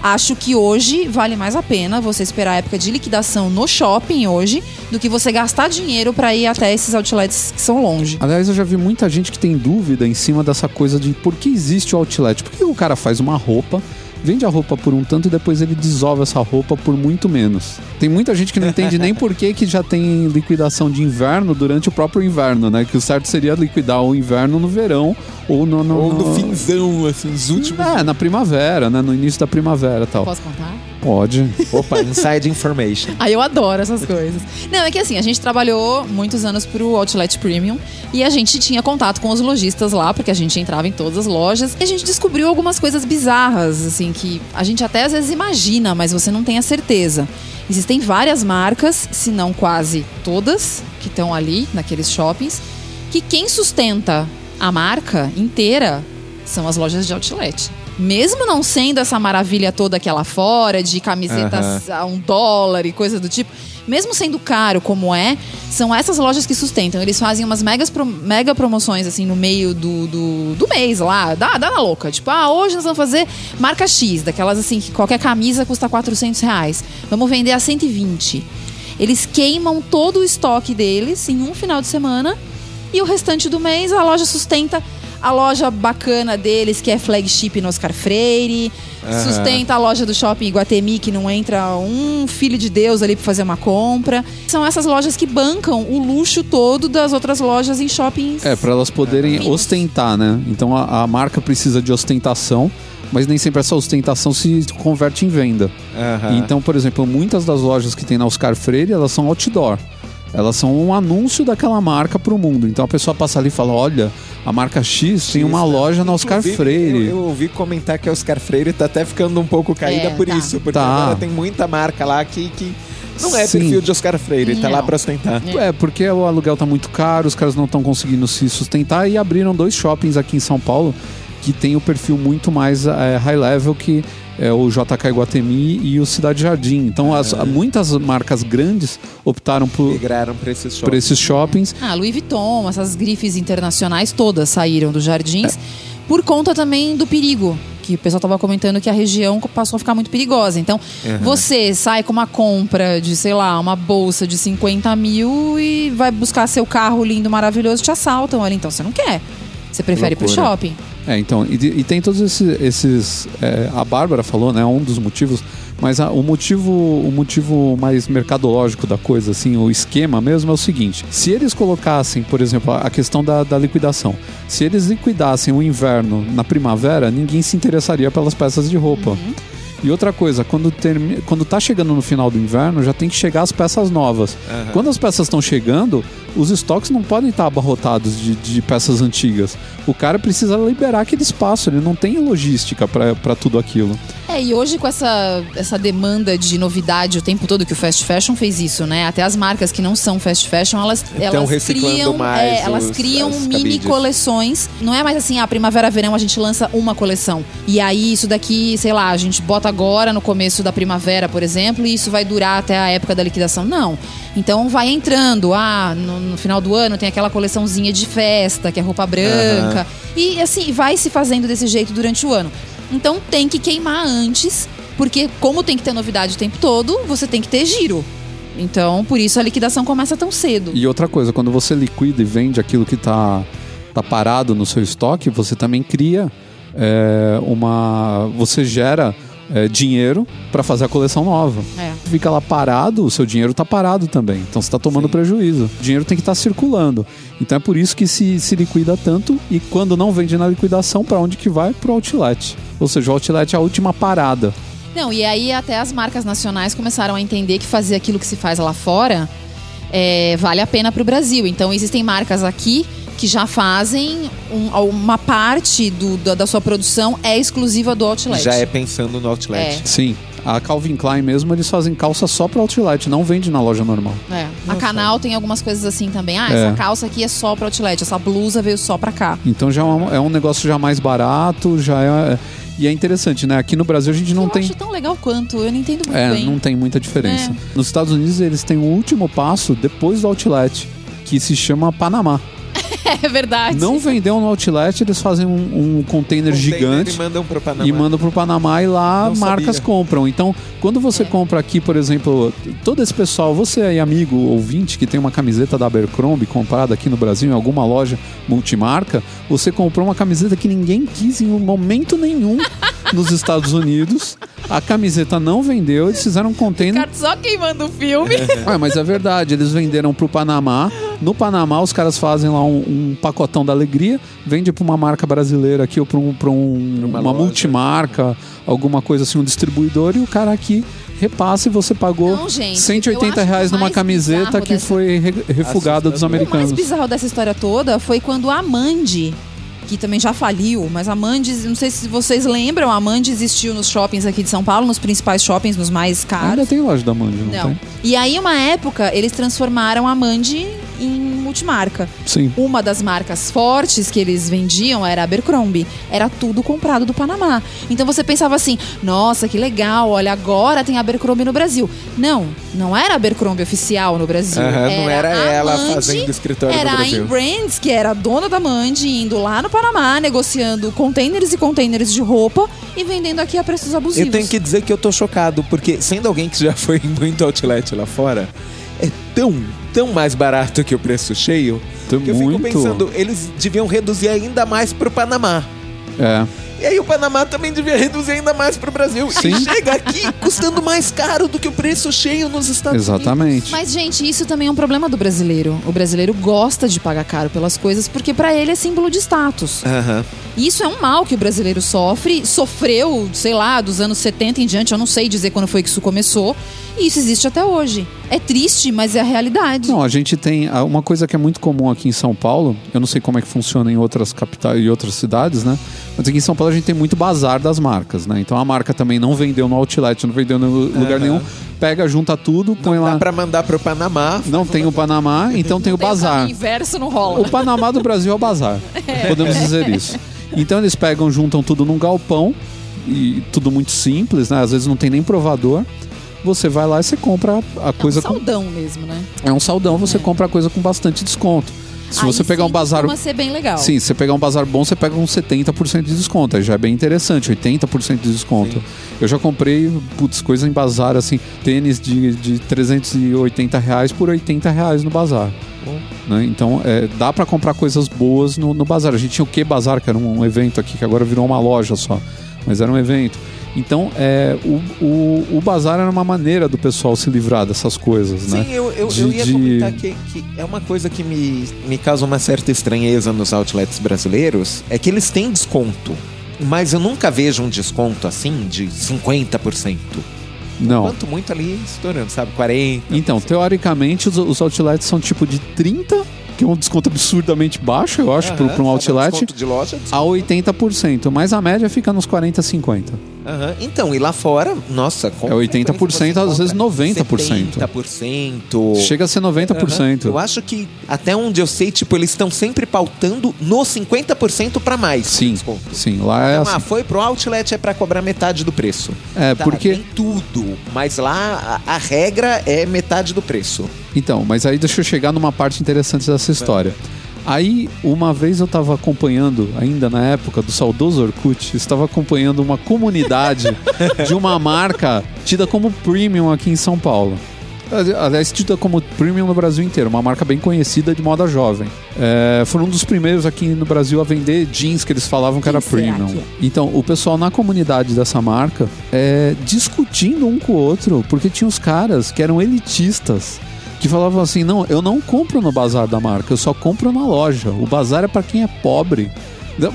acho que hoje vale mais a pena você esperar a época de liquidação no shopping hoje do que você gastar dinheiro pra ir até esses outlets que são longe. Aliás, eu já vi muita gente que tem dúvida em cima dessa coisa de por que existe o outlet. Por que o cara faz uma roupa, vende a roupa por um tanto e depois ele dissolve essa roupa por muito menos? Tem muita gente que não entende nem por que, que já tem liquidação de inverno durante o próprio inverno, né? Que o certo seria liquidar o inverno no verão ou no... no Ou no finzão, assim, os últimos. É, na primavera, né? No início da primavera e tal. Posso contar? Pode. Opa, inside information. Aí eu adoro essas coisas. Não, é que assim, a gente trabalhou muitos anos pro Outlet Premium e a gente tinha contato com os lojistas lá, porque a gente entrava em todas as lojas. E a gente descobriu algumas coisas bizarras, assim, que a gente até às vezes imagina, mas você não tem a certeza. Existem várias marcas, se não quase todas, que estão ali naqueles shoppings, que quem sustenta a marca inteira são as lojas de outlet. Mesmo não sendo essa maravilha toda aqui lá fora, de camisetas a um dólar e coisa do tipo, mesmo sendo caro como é, são essas lojas que sustentam. Eles fazem umas megas pro- mega promoções, assim, no meio do, do, do mês lá, dá, dá na louca. Tipo, ah, hoje nós vamos fazer marca X, daquelas assim, que qualquer camisa custa 400 reais. Vamos vender a 120. Eles queimam todo o estoque deles em um final de semana e o restante do mês a loja sustenta a loja bacana deles, que é flagship no Oscar Freire. Sustenta a loja do shopping Iguatemi, que não entra um filho de Deus ali pra fazer uma compra. São essas lojas que bancam o luxo todo das outras lojas em shoppings. É, para elas poderem Finos. ostentar, né? Então a, a marca precisa de ostentação, mas nem sempre essa ostentação se converte em venda. Aham. Então, por exemplo, muitas das lojas que tem na Oscar Freire, elas são outdoor. Elas são um anúncio daquela marca pro mundo. Então a pessoa passa ali e fala: olha, a marca X tem uma loja na Oscar Inclusive, Freire. Eu, eu ouvi comentar que a Oscar Freire tá até ficando um pouco caída É, por tá. isso, porque Tá. agora tem muita marca lá que, que não é Sim. perfil de Oscar Freire, tá Não. lá pra ostentar. É, porque o aluguel tá muito caro, os caras não estão conseguindo se sustentar e abriram dois shoppings aqui em São Paulo que tem o perfil muito mais é, high level que é o JK Iguatemi e o Cidade Jardim. Então, as- muitas marcas grandes optaram por, Migraram pra esses por shoppings. esses shoppings. Ah, Louis Vuitton, essas grifes internacionais todas saíram dos jardins por conta também do perigo. Que o pessoal tava comentando que a região passou a ficar muito perigosa. Então, você sai com uma compra de, sei lá, uma bolsa de 50 mil e vai buscar seu carro lindo, maravilhoso, te assaltam ali. Então, você não quer. Você prefere ir pro shopping. É, então, e, e tem todos esses. esses, é, a Bárbara falou, né? Um dos motivos. Mas a- o motivo o motivo mais mercadológico da coisa, assim, o esquema mesmo é o seguinte: se eles colocassem, por exemplo, a questão da, da liquidação, se eles liquidassem o inverno na primavera, ninguém se interessaria pelas peças de roupa. E outra coisa, quando, termi... quando tá chegando no final do inverno, já tem que chegar as peças novas. Quando as peças estão chegando, os estoques não podem estar abarrotados de, de peças antigas. O cara precisa liberar aquele espaço, ele não tem logística para tudo aquilo. É, e hoje com essa, essa demanda de novidade o tempo todo que o fast fashion fez isso, né? Até as marcas que não são fast fashion, elas, elas criam, é, elas os- criam mini cabides. coleções. Não é mais assim, a primavera, verão a gente lança uma coleção. E aí isso daqui, sei lá, a gente bota agora no começo da primavera, por exemplo, e isso vai durar até a época da liquidação. Não. Então vai entrando, ah, no, no final do ano tem aquela coleçãozinha de festa, que é roupa branca. E assim, vai se fazendo desse jeito durante o ano. Então tem que queimar antes, porque como tem que ter novidade o tempo todo, você tem que ter giro. Então, por isso a liquidação começa tão cedo. E outra coisa, quando você liquida e vende aquilo que está tá parado no seu estoque, você também cria é, uma. Você gera é, dinheiro para fazer a coleção nova. É. Fica lá parado, o seu dinheiro está parado também. Então você está tomando prejuízo. O dinheiro tem que estar circulando. Então é por isso que se, se liquida tanto e quando não vende na liquidação, para onde que vai? Pro outlet. Ou seja, o outlet é a última parada. Não, e aí até as marcas nacionais começaram a entender que fazer aquilo que se faz lá fora é, vale a pena para o Brasil. Então existem marcas aqui que já fazem um- uma parte do- da, da sua produção é exclusiva do outlet. Já é pensando no outlet. É. Sim. A Calvin Klein mesmo, eles fazem calça só pra outlet, não vende na loja normal. É. A Canal tem algumas coisas assim também. Ah, É. essa calça aqui é só pra outlet, essa blusa veio só pra cá. Então já é um, é um negócio já mais barato, já é. E é interessante, né? Aqui no Brasil a gente não eu tem. acho tão legal quanto, eu não entendo muito É, bem. não tem muita diferença. É. Nos Estados Unidos eles têm o último passo depois do outlet, que se chama Panamá. É verdade. Não vendeu no outlet, eles fazem um, um container, Container gigante E mandam pro Panamá. e mandam pro Panamá e lá Não marcas sabia. compram. Então, quando você compra aqui, por exemplo, todo esse pessoal, você aí, amigo ouvinte, que tem uma camiseta da Abercrombie comprada aqui no Brasil em alguma loja multimarca, você comprou uma camiseta que ninguém quis em momento nenhum nos Estados Unidos. A camiseta não vendeu, eles fizeram um container. Só quem manda o filme. Ah, mas é verdade, eles venderam pro Panamá. No Panamá, os caras fazem lá um, um pacotão da alegria, vende pra uma marca brasileira aqui ou pra, um, um- uma uma, multimarca, alguma coisa assim, um distribuidor, e o cara aqui repassa e você pagou Não, gente, eu 180 acho reais numa camiseta que dessa- foi re- refugada dos Assustador. O mais americanos. bizarro dessa história toda foi quando a Mandy, que também já faliu, mas a Mandy, não sei se vocês lembram, a Mandy existiu nos shoppings aqui de São Paulo, nos principais shoppings, nos mais caros. Ainda tem loja da Mandy, não, Não. tem? E aí, uma época, eles transformaram a Mandy em multimarca. Sim. Uma das marcas fortes que eles vendiam era a Abercrombie. Era tudo comprado do Panamá. Então você pensava assim: nossa, que legal, olha, agora tem Abercrombie no Brasil. Não, não era a Abercrombie oficial no Brasil. Aham, não era a ela Mandy, fazendo escritório no Era a Brasil. Brands, que era a dona da Mandy, indo lá no Panamá, negociando containers e containers de roupa e vendendo aqui a preços abusivos. Eu tenho que dizer que eu tô chocado, porque sendo alguém que já foi em muito outlet lá fora, é tão, tão mais barato que o preço cheio, Tem que eu muito. fico pensando, eles deviam reduzir ainda mais pro Panamá. É. E aí o Panamá também devia reduzir ainda mais pro Brasil. Sim. E chega aqui custando mais caro do que o preço cheio nos Estados Unidos. Exatamente. Mas, gente, isso também é um problema do brasileiro. O brasileiro gosta de pagar caro pelas coisas porque pra ele é símbolo de status. Aham. E isso é um mal que o brasileiro sofre, sofreu, sei lá, dos anos 70 em diante, eu não sei dizer quando foi que isso começou. E isso existe até hoje. É triste, mas é a realidade. Não, a gente tem ah, uma coisa que é muito comum aqui em São Paulo. Eu não sei como é que funciona em outras capitais e outras cidades, né? Mas aqui em São Paulo a gente tem muito bazar das marcas, né? Então a marca também não vendeu no outlet, não vendeu em lugar nenhum. Pega, junta tudo, põe lá. Dá pra mandar pro Panamá. Não tem o Panamá, então tem o Tem o bazar. caminho inverso não rola. O Panamá do Brasil é o bazar. Podemos dizer isso. Então eles pegam, juntam tudo num galpão e tudo muito simples, né? Às vezes não tem nem provador. Você vai lá e você compra a coisa é um com saldão mesmo, né? é um saldão, você É. compra a coisa com bastante desconto. Se Aí você pegar sim um bazar. ser bem legal. Sim, se você pegar um bazar bom, você pega uns 70% de desconto. Aí já é bem interessante, 80% de desconto. Eu já comprei, putz, coisa em bazar, assim, tênis de, de 380 reais por 80 reais no bazar. Né? Então, é, dá pra comprar coisas boas no, no bazar. A gente tinha o Que Bazar, que era um, um evento aqui, que agora virou uma loja só. Mas era um evento. Então, é, o, o, o bazar era uma maneira do pessoal se livrar dessas coisas, né? Sim, eu, eu, De- eu ia de- comentar que, que é uma coisa que me, me causa uma certa estranheza nos outlets brasileiros, é que eles têm desconto. Mas eu nunca vejo um desconto assim de 50%. Não. Quanto muito ali estourando, sabe? 40%. Então, teoricamente, os, os outlets são tipo de 30, que é um desconto absurdamente baixo, eu acho, para um outlet, Desconto de loja. a 80%. Mas a média fica nos 40, 50. Aham. Então, e lá fora, nossa, É 80%, frequência às vezes compra 90%. 70%. Chega a ser 90%. Aham. Eu acho que, até onde eu sei, tipo, eles estão sempre pautando no 50% pra mais. Sim, desconto. sim. Lá é Então, assim. ah, foi pro outlet é pra cobrar metade do preço. É, Tá, porque. Tem tudo, mas lá a, a regra é metade do preço. Então, mas aí deixa eu chegar numa parte interessante dessa história. Aí, uma vez eu estava acompanhando, ainda na época do saudoso Orkut, estava acompanhando uma comunidade de uma marca tida como premium aqui em São Paulo. Ali- Aliás, tida como premium no Brasil inteiro, uma marca bem conhecida de moda jovem. É, foram um dos primeiros aqui no Brasil a vender jeans que eles falavam que era premium. é? Então, o pessoal na comunidade dessa marca é, discutindo um com o outro, porque tinha os caras que eram elitistas que falavam assim: não, eu não compro no bazar da marca, eu só compro na loja. O bazar é para quem é pobre.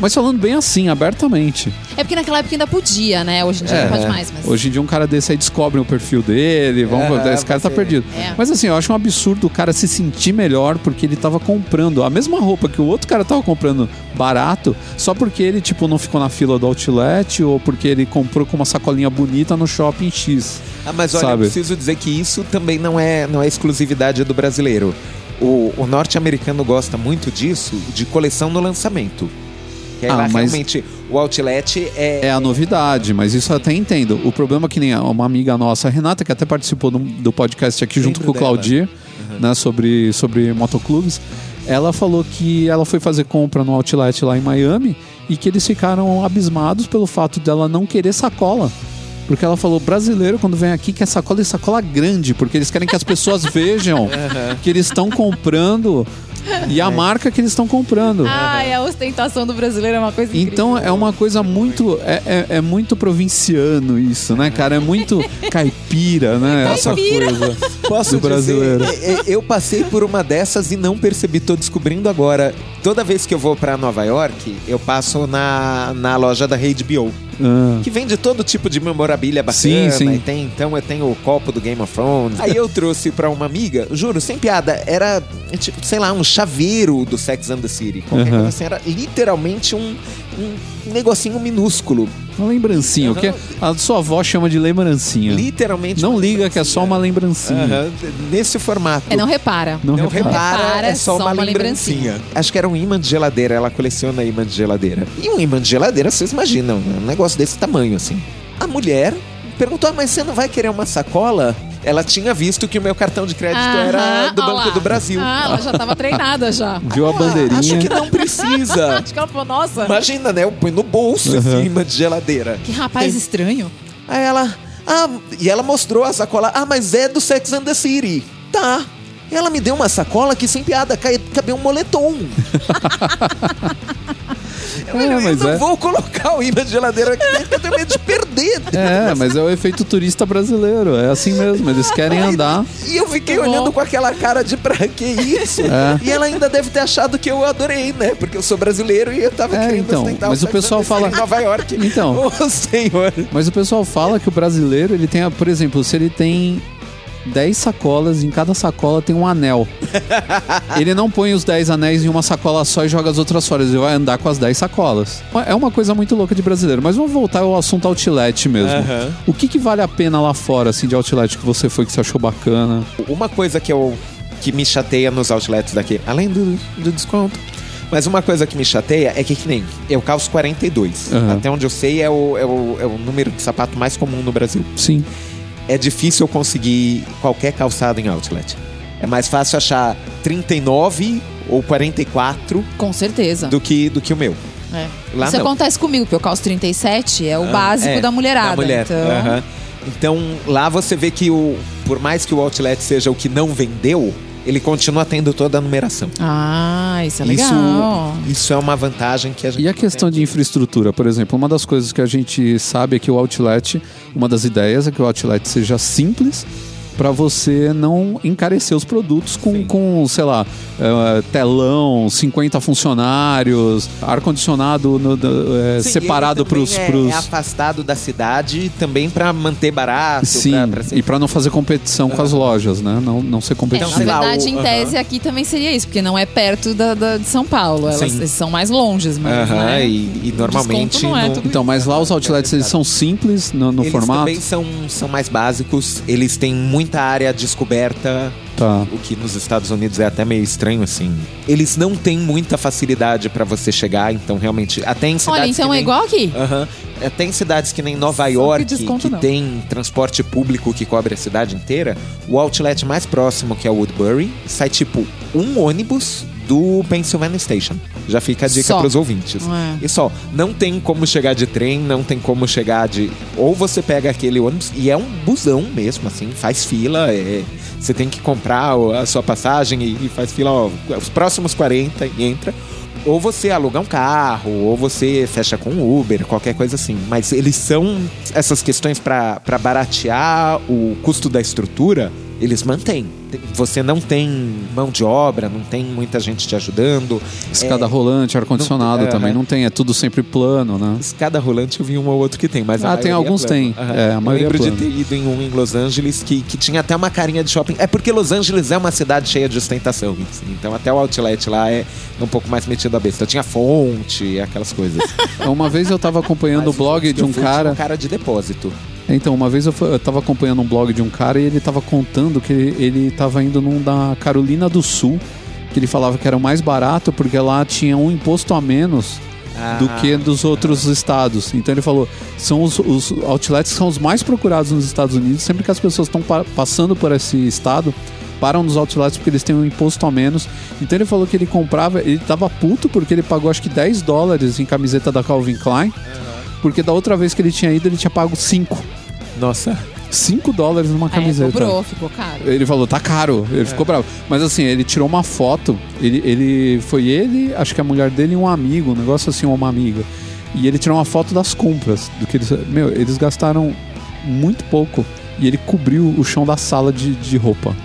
Mas falando bem assim, abertamente. É porque naquela época ainda podia, né? Hoje em dia É, não pode é. mais, mas. Hoje em dia um cara desse aí descobre o perfil dele, vamos, É, esse cara tá você- perdido. É. Mas assim, eu acho um absurdo o cara se sentir melhor porque ele tava comprando a mesma roupa que o outro cara tava comprando barato, só porque ele, tipo, não ficou na fila do outlet ou porque ele comprou com uma sacolinha bonita no shopping X. Ah, mas olha, Sabe? eu preciso dizer que isso também não é, não é exclusividade do brasileiro. O, o norte-americano gosta muito disso, de coleção no lançamento. Que aí Ah, lá mas- realmente o outlet é. É a novidade, mas isso eu até entendo. O problema é que nem uma amiga nossa, a Renata, que até participou do, do podcast aqui junto Lembro com o. Claudir, né, sobre, sobre motoclubes, ela falou que ela foi fazer compra no outlet lá em Miami e que eles ficaram abismados pelo fato dela não querer sacola. Porque ela falou, brasileiro, quando vem aqui, quer sacola e sacola grande, porque eles querem que as pessoas vejam que eles estão comprando e a marca que eles estão comprando. Ai, a ostentação do brasileiro é uma coisa Então incrível. é uma coisa muito. É, é, é muito provinciano isso, né, cara? É muito caipira, né? Essa Caipira. coisa. Posso do dizer, brasileiro. é, é, eu passei por uma dessas e não percebi, tô descobrindo agora. Toda vez que eu vou pra Nova York, eu passo na, na loja da HBO. Ah, Que vende todo tipo de memorabilia bacana. Sim, sim. Tem, então eu tenho o copo do Game of Thrones. Aí eu trouxe pra uma amiga, juro, sem piada, era, tipo, sei lá, um chaveiro do Sex and the City. Qualquer coisa assim, era literalmente um, um negocinho minúsculo. uma lembrancinha. O que a sua avó chama de lembrancinha. Literalmente. Não uma liga que é só uma lembrancinha. Aham, Nesse formato. É, não repara. Não, Não repara. repara, Repara, é só, uma, lembrancinha. Acho que era um imã de geladeira, ela coleciona imã de geladeira. E um imã de geladeira, vocês imaginam, é um negócio desse tamanho, assim. A mulher perguntou, "Ah, mas você não vai querer uma sacola? Ela tinha visto que o meu cartão de crédito era do Banco lá. do Brasil. Ah, ela já tava treinada já. Viu a bandeirinha. Acho que não precisa. Acho que ela falou, nossa, Imagina, né? Eu põe no bolso esse Uhum. imã de geladeira. que rapaz estranho. Aí ela. Ah, e ela mostrou a sacola. Ah, mas é do Sex and the City. Tá. E ela me deu uma sacola que, sem piada, cai- cabia um moletom. eu, É, eu mas não é. vou colocar o imã de geladeira aqui dentro, porque eu tenho medo de perder. É, mas é o efeito turista brasileiro. É assim mesmo. Eles querem andar. E eu fiquei Muito olhando bom. com aquela cara de pra que isso? É. E ela ainda deve ter achado que eu adorei, né? Porque eu sou brasileiro e eu tava É, querendo então, mas o pessoal fala- em Nova York. Então. Ô, senhor. Mas o pessoal fala que o brasileiro, ele tem, a- por exemplo, se ele tem 10 sacolas, em cada sacola tem um anel. ele não põe os 10 anéis em uma sacola só e joga as outras fora, ele vai andar com as 10 sacolas. É uma coisa muito louca de brasileiro. Mas vamos voltar ao assunto outlet mesmo. Aham. O que, que vale a pena lá fora, assim, de outlet que você foi, que você achou bacana? Uma coisa que eu que me chateia nos outlets daqui, além do, do desconto, mas uma coisa que me chateia é que, que nem eu calço 42. Aham. Até onde eu sei é o, é, o, é o número de sapato mais comum no Brasil. Sim. É difícil eu conseguir qualquer calçado em outlet. É mais fácil achar 39 ou 44 Com certeza. do que, do que o meu. É. Lá Isso não. acontece comigo, porque eu calço 37, é o Ah, básico é, da mulherada. Da mulher. Então, aham. Então, lá você vê que o, por mais que o outlet seja o que não vendeu, ele continua tendo toda a numeração. Ah, isso é legal. Isso, isso é uma vantagem que a gente. E a questão tem. de infraestrutura, por exemplo, uma das coisas que a gente sabe é que o outlet, uma das ideias é que o outlet seja simples para você não encarecer os produtos com, Sim. com sei lá, eh, telão, 50 funcionários, ar-condicionado Sim, separado também pros, é, pros... é afastado da cidade também para manter barato. Sim, pra- pra ser- e para não fazer competição com as lojas, né? Não, não ser É, competitivo. na sei lá, verdade, em tese, aqui também seria isso, porque não é perto da, da- de São Paulo. Elas, Sim. eles são mais longes, mas. Aham, né? e, e normalmente. não é Então, mas lá os outlets eles são simples no, no eles formato. também são, são mais básicos, eles têm muita área descoberta, Tá. o que nos Estados Unidos é até meio estranho, assim. Eles não têm muita facilidade para você chegar, então realmente. Até em cidades. Olha, então que é nem- igual aqui. Aham. Até em cidades que nem Nova Só que York, que, não. tem transporte público que cobre a cidade inteira, o outlet mais próximo, que é Woodbury, sai tipo um ônibus do Pennsylvania Station. Já fica a dica Só. pros ouvintes. É. E só, não tem como chegar de trem, não tem como chegar de. Ou você pega aquele ônibus, e é um busão mesmo, assim, faz fila, é... você tem que comprar a sua passagem e, e faz fila, ó, os próximos 40 e entra. Ou você aluga um carro, ou você fecha com Uber, qualquer coisa assim. Mas eles são essas questões para baratear o custo da estrutura, eles mantêm. Você não tem mão de obra, não tem muita gente te ajudando. Escada É, rolante, ar-condicionado também não tem, é tudo sempre plano, né? Escada rolante eu vi um ou outro que tem, mas Ah, tem alguns é plano. tem. É, a maioria Eu lembro é de ter ido em um em Los Angeles que, que tinha até uma carinha de shopping. É porque Los Angeles é uma cidade cheia de ostentação, assim. então até o outlet lá é um pouco mais metido a besta. Tinha fonte, aquelas coisas. Uma vez eu tava acompanhando o Mas os blog de um cara. um cara de depósito. Então, uma vez eu, eu tava acompanhando um blog de um cara e ele tava contando que ele, tava indo num da Carolina do Sul, que ele falava que era o mais barato porque lá tinha um imposto a menos do Ah. que dos outros estados. Então ele falou, são os, os outlets são os mais procurados nos Estados Unidos, sempre que as pessoas estão pa- passando por esse estado, param nos outlets porque eles têm um imposto a menos. Então ele falou que ele comprava, ele tava puto porque ele pagou acho que 10 dólares em camiseta da Calvin Klein, porque da outra vez que ele tinha ido ele tinha pago 5. Nossa. 5 dólares numa É, camiseta. cobrou, ficou caro. Ele falou, tá caro. Ele ficou bravo. Mas assim, ele tirou uma foto. Ele, ele foi ele, acho que a mulher dele e um amigo, um negócio assim, uma amiga. E ele tirou uma foto das compras. Do que eles. Meu, eles gastaram muito pouco. E ele cobriu o chão da sala de, de roupa.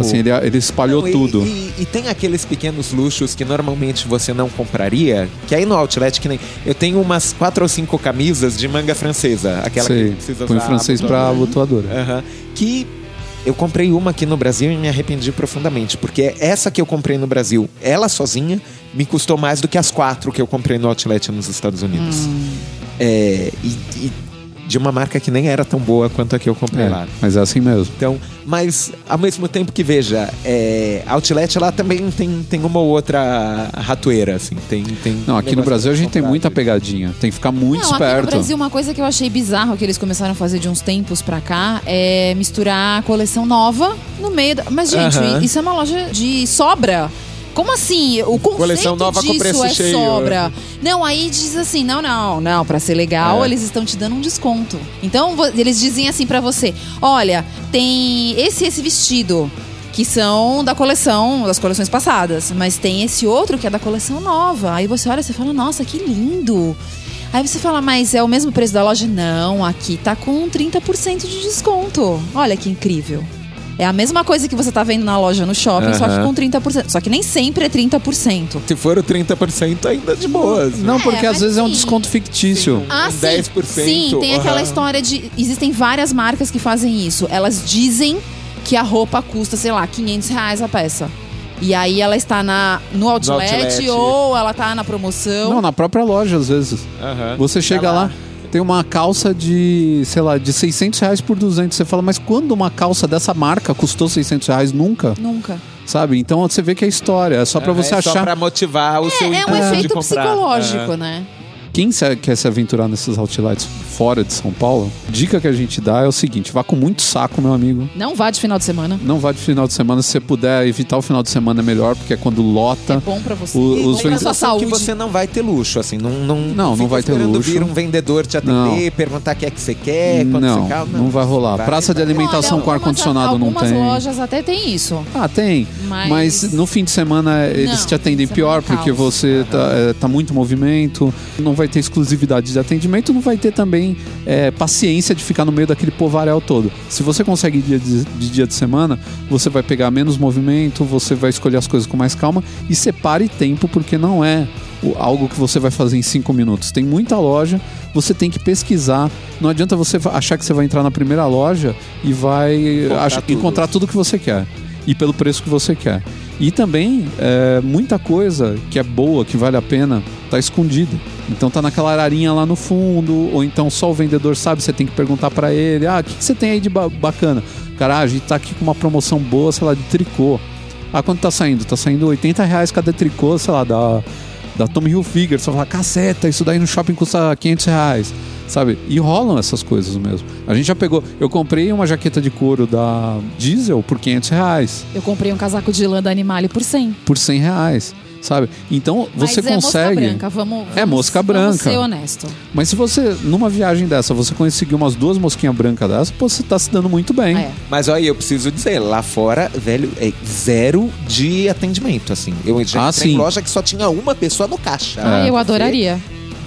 Assim, ele, ele espalhou Não, e- tudo. E, e tem aqueles pequenos luxos que normalmente você não compraria, que aí no outlet que nem. Eu tenho umas quatro ou cinco camisas de manga francesa. Aquela que Sei, não precisa põe usar francês pra abotoador. abotoadora. Aham. Que eu comprei uma aqui no Brasil e me arrependi profundamente, porque essa que eu comprei no Brasil, ela sozinha, me custou mais do que as quatro que eu comprei no outlet nos Estados Unidos. Hum. É, e, e de uma marca que nem era tão boa quanto a que eu comprei É, lá. mas é assim mesmo. Então, mas ao mesmo tempo que veja, é, a Outlet lá também tem, tem uma ou outra ratoeira, assim. Tem, tem Não, aqui no Brasil a gente tem muita pegadinha. Tem que ficar muito não, aqui esperto. no Brasil, uma coisa que eu achei bizarro que eles começaram a fazer de uns tempos pra cá é misturar a coleção nova no meio da... Mas, gente, Aham. isso é uma loja de sobra. Como assim? O conceito Coleção nova com disso preço é cheio. sobra. Não, aí diz assim, não, não, não, pra ser legal, É. eles estão te dando um desconto. Então, eles dizem assim pra você, olha, tem esse e esse vestido, que são da coleção, das coleções passadas, mas tem esse outro que é da coleção nova. Aí você olha e fala, nossa, que lindo. Aí você fala, mas é o mesmo preço da loja? Não, aqui tá com 30% de desconto. Olha que incrível. É a mesma coisa que você tá vendo na loja no shopping, só que com 30%. Só que nem sempre é 30%. Se for o 30% ainda de boas. Não, porque É, às mas vezes é um sim. desconto fictício. Ah, Um sim. 10%, Sim, tem aquela aham. história de. Existem várias marcas que fazem isso. Elas dizem que a roupa custa, sei lá, 500 reais a peça. E aí ela está na, no, outlet, outlet. ou ela tá na promoção. Não, na própria loja, às vezes. Aham. Você chega lá, tem uma calça de, sei lá, de 600 reais por 200. Você fala, mas quando uma calça dessa marca custou 600 reais? Nunca, Nunca. sabe? Então você vê que é história. É só pra você é Só achar. pra motivar o seu É, é um efeito comprar. psicológico, Aham. né? Quem quer se aventurar nesses outlets fora de São Paulo, dica que a gente dá é o seguinte: vá com muito saco, meu amigo. Não vá de final de semana. Não vá de final de semana. Se você puder evitar o final de semana, é melhor, porque é quando lota. É bom pra você. O- é os vende- sua sensação que saúde. você não vai ter luxo, assim. Não, não, Não, não vai ter luxo. vir um vendedor te atender, perguntar o que é que você quer, quanto não, você quer. não vai rolar. Praça de alimentação Olha, com ar-condicionado algumas- não Algumas tem. lojas até tem isso. Ah, tem. Mas- Mas... no fim de semana eles Não, te atendem de pior é porque você tá, é, tá muito movimento, não vai ter exclusividade de atendimento, não vai ter também é, paciência de ficar no meio daquele povaréu todo. Se você consegue dia de, de dia de semana, você vai pegar menos movimento, você vai escolher as coisas com mais calma e separe tempo porque não é algo que você vai fazer em cinco minutos. Tem muita loja, você tem que pesquisar. Não adianta você achar que você vai entrar na primeira loja e vai Comprar ach- tudo. encontrar tudo que você quer e pelo preço que você quer. E também é, muita coisa que é boa, que vale a pena, tá escondida. Então tá naquela ararinha lá no fundo, ou então só o vendedor sabe, você tem que perguntar pra ele: "Ah, o que, que você tem aí de ba- bacana?" Cara, ah, a gente tá aqui com uma promoção boa, sei lá, de tricô. Ah, quanto tá saindo? Tá saindo 80 reais cada tricô, sei lá, da, da Tommy Hilfiger. Você fala, caceta, isso daí no shopping custa 500 reais, sabe? E rolam essas coisas mesmo. A gente já pegou... Eu comprei uma jaqueta de couro da Diesel por 500 reais, Eu comprei um casaco de lã da Animale por 100. por 100 reais, sabe? Então, você Mas é mosca consegue... branca, vamos, vamos É mosca Vamos branca. ser honesto. Mas se você, numa viagem dessa, você conseguir umas duas mosquinhas brancas dessas, pô, você tá se dando muito bem. É. Mas olha, eu preciso dizer, lá fora, velho, é zero de atendimento, assim. Eu já Ah, entrei em sim. loja que só tinha uma pessoa no caixa. Ah, eu Você adoraria.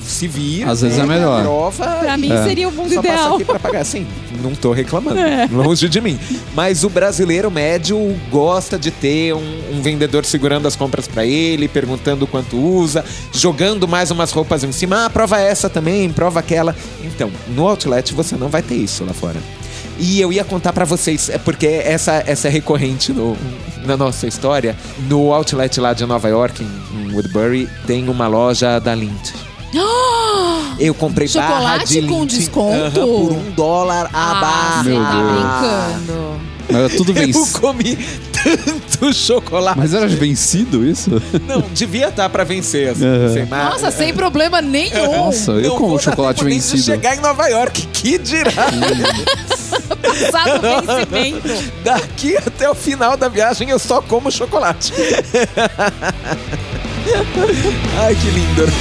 Se vira. Às vezes é pega, melhor. Prova Pra mim e seria o mundo só passa ideal. aqui pra pagar. Sim, não tô reclamando. É. Longe de mim. Mas o brasileiro médio gosta de ter um, um vendedor segurando as compras pra ele, perguntando quanto usa, jogando mais umas roupas em cima. Ah, prova essa também, prova aquela. Então, no outlet você não vai ter isso lá fora. E eu ia contar pra vocês, é porque essa, essa é recorrente no- na nossa história. No outlet lá de Nova York, em, em Woodbury, tem uma loja da Lindt. Eu comprei barra Chocolate de com Lindt, desconto? aham, por um dólar a Ah, barra. você tá brincando. Mas é tudo Eu vencido. comi tanto chocolate. Mas era vencido isso? Não, devia estar pra vencer. Assim, Aham. sem Nossa, sem problema nenhum. Nossa, eu Não como dar chocolate tempo nem de vencido. chegar em Nova York, que dirá? Passado o vencimento. Daqui até o final da viagem eu só como chocolate. Ai, que lindo.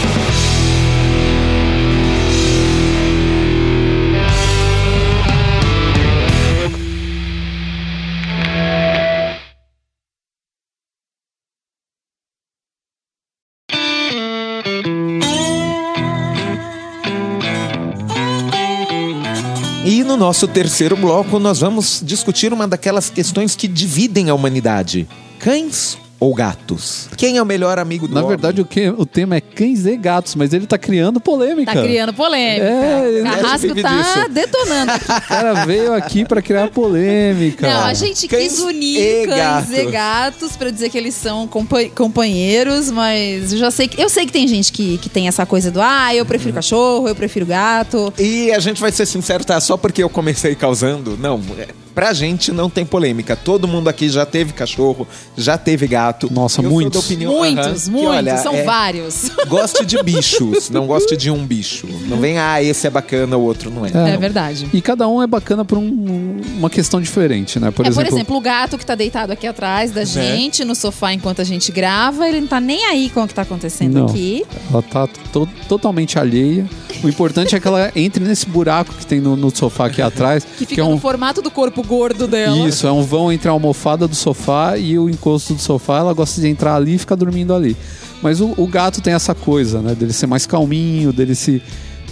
Nosso terceiro bloco, nós vamos discutir uma daquelas questões que dividem a humanidade: cães ou gatos? Quem é o melhor amigo do Na homem? verdade, o, que, o tema é cães e gatos, mas ele tá criando polêmica. Tá criando polêmica. É, Carrasco tá disso. detonando. O cara veio aqui pra criar polêmica. Não, a gente Cães quis unir e cães gatos. e gatos pra dizer que eles são compa- companheiros, mas eu já sei que eu sei que tem gente que, que tem essa coisa do ah, eu prefiro cachorro, eu prefiro gato. E a gente vai ser sincero, tá? Só porque eu comecei causando. Não, é, pra gente não tem polêmica. Todo mundo aqui já teve cachorro, já teve gato. Nossa, Eu sou muitos. da opinião, muitos, aham, que, muitos, olha, são é, vários. Goste de bichos, não goste de um bicho. Não vem, ah, esse é bacana, o outro não é. É. É verdade. E cada um é bacana por um- uma questão diferente, né? Por, é, exemplo, por exemplo, o gato que tá deitado aqui atrás da gente, no sofá enquanto a gente grava, ele não tá nem aí com o que tá acontecendo Não. aqui. ela tá to- totalmente alheia. O importante é que ela entre nesse buraco que tem no, no sofá aqui atrás. Que fica é um, no formato do corpo gordo dela. Isso, é um vão entre a almofada do sofá e o encosto do sofá. Ela gosta de entrar ali e ficar dormindo ali. Mas o, o gato tem essa coisa, né? Dele ser mais calminho, dele se,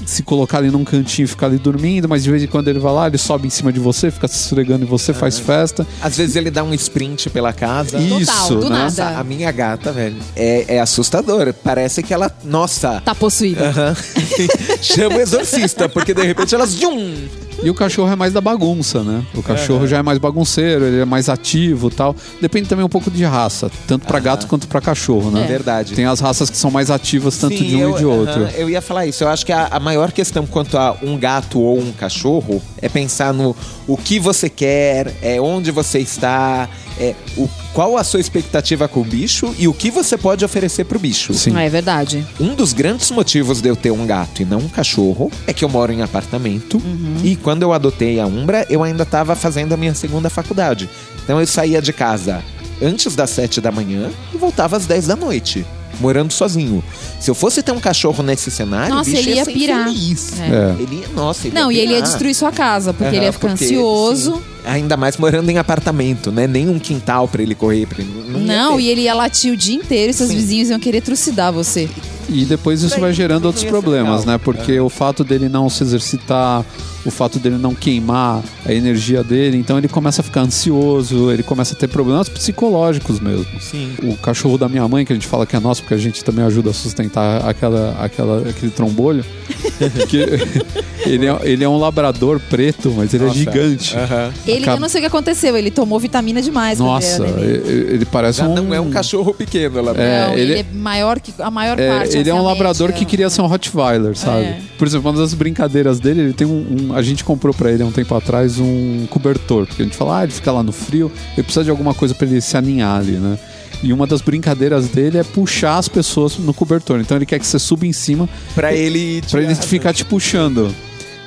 se colocar ali num cantinho e ficar ali dormindo, mas de vez em quando ele vai lá, ele sobe em cima de você, fica se esfregando em você, faz festa. Às vezes ele dá um sprint pela casa. E- Total, Isso, do né? Nossa, nada. a minha gata, velho, é, é assustadora. Parece que ela. Nossa. Tá possuída. Aham. Chama o exorcista, porque de repente elas. Zum, E o cachorro é mais da bagunça, né? O cachorro já é mais bagunceiro, ele é mais ativo tal. Depende também um pouco de raça, tanto pra gato quanto pra cachorro, né? É verdade. Tem as raças que são mais ativas tanto Sim, de um eu, e de outro. aham, eu ia falar isso. Eu acho que a, a maior questão quanto a um gato ou um cachorro é pensar no o que você quer, é onde você está, é o, qual a sua expectativa com o bicho e o que você pode oferecer pro bicho. Sim. É verdade. Um dos grandes motivos de eu ter um gato e não um cachorro é que eu moro em apartamento e quando eu adotei a Umbra, eu ainda estava fazendo a minha segunda faculdade. Então eu saía de casa antes das sete da manhã e voltava às 10 da noite, morando sozinho. Se eu fosse ter um cachorro nesse cenário, Nossa, o bicho ele ia ser pirar. É. É. Ele ia, nossa, ele Não, e ele ia destruir sua casa, porque ele ia ficar porque, ansioso. sim, ainda mais morando em apartamento, né? Nem um quintal pra ele correr. Pra ele, não, ia Não, e ele ia latir o dia inteiro e seus Sim. vizinhos iam querer trucidar você. E depois isso vai gerando outros ia problemas, né? Porque o fato dele não se exercitar, o fato dele não queimar a energia dele, então ele começa a ficar ansioso, ele começa a ter problemas psicológicos mesmo. Sim. O cachorro da minha mãe, que a gente fala que é nosso, porque a gente também ajuda a sustentar aquela, aquela, aquele trombolho, que ele, é, ele é um labrador preto, mas ele Nossa. é gigante. Aham. Ele, Acaba- eu não sei o que aconteceu, ele tomou vitamina demais. Nossa, ele ele, parece Já um... não é um cachorro pequeno lá. É, não, ele- ele... é maior que a maior É, parte. ele é um a labrador média. que queria ser um Rottweiler, sabe? É. Por exemplo, uma das brincadeiras dele, ele tem um, um- A gente comprou pra ele há um tempo atrás um cobertor, porque a gente fala, ah, ele fica lá no frio, ele precisa de alguma coisa pra ele se aninhar ali, né? E uma das brincadeiras dele é puxar as pessoas no cobertor. Então ele quer que você suba em cima Pra ele. pra ele ficar te puxando.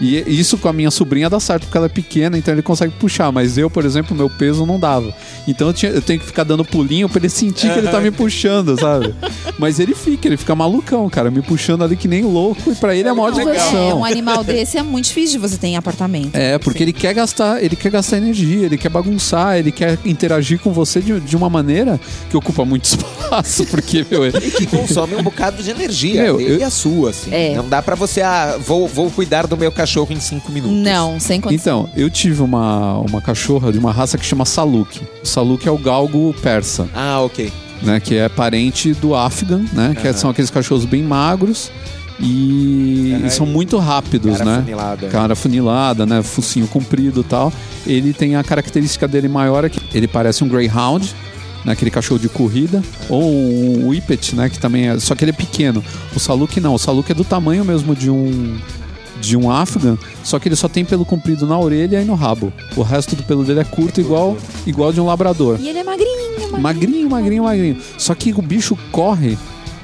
E isso com a minha sobrinha dá certo, porque ela é pequena, então ele consegue puxar. Mas eu, por exemplo, meu peso não dava. Então eu, tinha- eu tenho que ficar dando pulinho pra ele sentir que ele tá me puxando, sabe? Mas ele fica, ele fica malucão, cara, me puxando ali que nem louco. E pra ele é a maior Não, é, diversão. um animal desse é muito difícil de você ter em apartamento. É, porque ele quer gastar, ele quer gastar energia, ele quer bagunçar, ele quer interagir com você de, de uma maneira que ocupa muito espaço, porque, meu, ele- E que consome um bocado de energia. Meu, eu- e a sua, assim. É. Não dá pra você, ah, vou, vou cuidar do meu cachorro em cinco minutos. Não, sem condição. Então, eu tive uma, uma cachorra de uma raça que chama Saluk. O Saluk é o galgo persa, Ah, ok. né? Que é parente do Afghan, né? Que são aqueles cachorros bem magros e, Aham, e são muito rápidos, cara né? afunilada. Cara funilada, né? Focinho comprido e tal. Ele tem a característica dele maior é que ele parece um Greyhound, né? Aquele cachorro de corrida. Ou um Whippet, né? Que também é... Só que ele é pequeno. O Saluk não. O Saluk é do tamanho mesmo de um... De um Afghan, só que ele só tem pelo comprido na orelha e no rabo. O resto do pelo dele é curto, igual, igual de um labrador. E ele é magrinho, magrinho. Magrinho, magrinho, magrinho. Só que o bicho corre.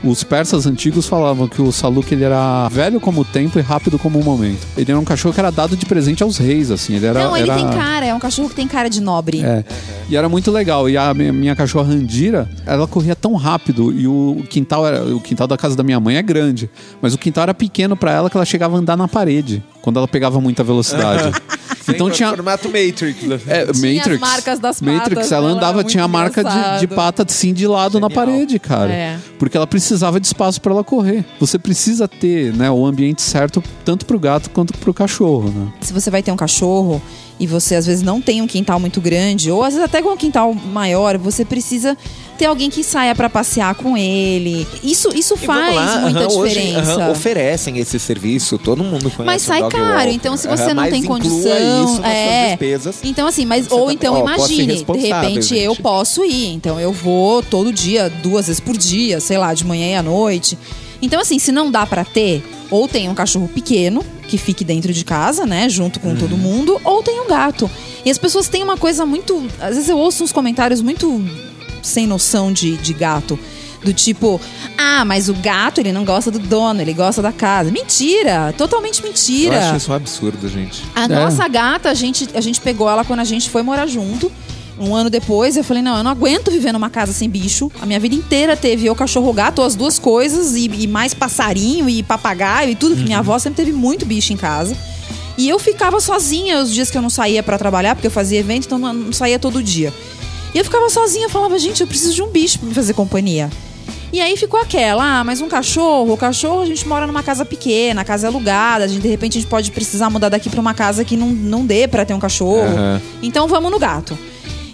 Os persas antigos falavam que o Saluk ele era velho como o tempo e rápido como o momento. Ele era um cachorro que era dado de presente aos reis, assim. Ele era, Não, ele era... tem cara, é um cachorro que tem cara de nobre. É. E era muito legal. E a minha, minha cachorra Randira, ela corria tão rápido e o quintal era, o quintal da casa da minha mãe é grande, mas o quintal era pequeno pra ela que ela chegava a andar na parede quando ela pegava muita velocidade. então tinha Formato Matrix. né? é, Tinha Matrix. as marcas das Matrix, patas, ela ela andava, era tinha a marca de, de pata assim de lado na Genial. parede, cara. É. Porque ela precisava de espaço pra ela correr. Você precisa ter, né, o ambiente certo tanto pro gato quanto pro cachorro, né? Se você vai ter um cachorro e você às vezes não tem um quintal muito grande, ou às vezes até com um quintal maior, você precisa ter alguém que saia pra passear com ele. Isso, isso faz lá, muita aham, hoje, diferença. aham, oferecem esse serviço, todo mundo conhece Mas sai caro, Walker. então se você Aham, não tem condição, é. despesas. Então assim, mas ou tá- então ó, imagine, de repente eu gente. posso ir, então eu vou todo dia, duas vezes por dia, sei lá, de manhã e à noite. Então assim, se não dá pra ter, ou tem um cachorro pequeno que fique dentro de casa, né, junto com Uhum. todo mundo, ou tem um gato. E as pessoas têm uma coisa muito, às vezes eu ouço uns comentários muito sem noção de, de gato. Do tipo, ah, mas o gato ele não gosta do dono, ele gosta da casa. Mentira! Totalmente Eu mentira. acho isso um absurdo, gente. A nossa gata, a gente, a gente pegou ela quando a gente foi morar junto. Um ano depois, eu falei, não, eu não aguento viver numa casa sem bicho. A minha vida inteira teve eu, cachorro, gato, as duas coisas, e, e mais passarinho e papagaio e tudo, que minha avó sempre teve muito bicho em casa. E eu ficava sozinha os dias que eu não saía pra trabalhar, porque eu fazia evento, então não, não saía todo dia. E eu ficava sozinha, eu falava, gente, eu preciso de um bicho pra me fazer companhia. E aí ficou aquela, ah, mas um cachorro, o cachorro a gente mora numa casa pequena, a casa é alugada, a gente, de repente a gente pode precisar mudar daqui pra uma casa que não, não dê pra ter um cachorro. Aham. Então vamos no gato.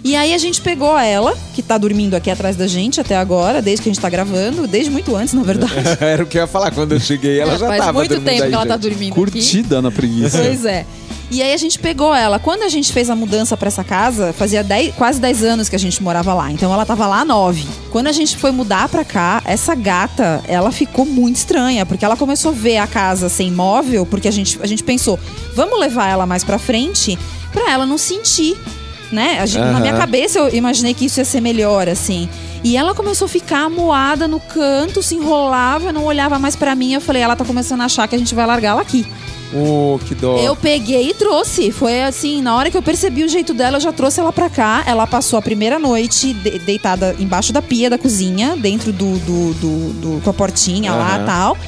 E aí a gente pegou ela, que tá dormindo aqui atrás da gente até agora, desde que a gente tá gravando, desde muito antes, na verdade. Era o que eu ia falar. Quando eu cheguei, ela já Faz tava muito dormindo tempo aí, que ela tá dormindo aqui. Curtida na preguiça. Pois é. E aí a gente pegou ela. Quando a gente fez a mudança pra essa casa, fazia 10 quase 10 anos que a gente morava lá. Então ela tava lá há 9. Quando a gente foi mudar pra cá, essa gata, ela ficou muito estranha, porque ela começou a ver a casa sem móvel, porque a gente, a gente pensou, vamos levar ela mais pra frente pra ela não sentir. Né? Gente- Na Aham. minha cabeça eu imaginei que isso ia ser melhor, assim. E ela começou a ficar amuada no canto, se enrolava, não olhava mais pra mim. Eu falei, ela tá começando a achar que a gente vai largar ela aqui. Oh, que dó. Eu peguei e trouxe. Foi assim, na hora que eu percebi o jeito dela, eu já trouxe ela pra cá. Ela passou a primeira noite de- deitada embaixo da pia da cozinha, dentro do. do, do- do- com a portinha lá Aham. e tal.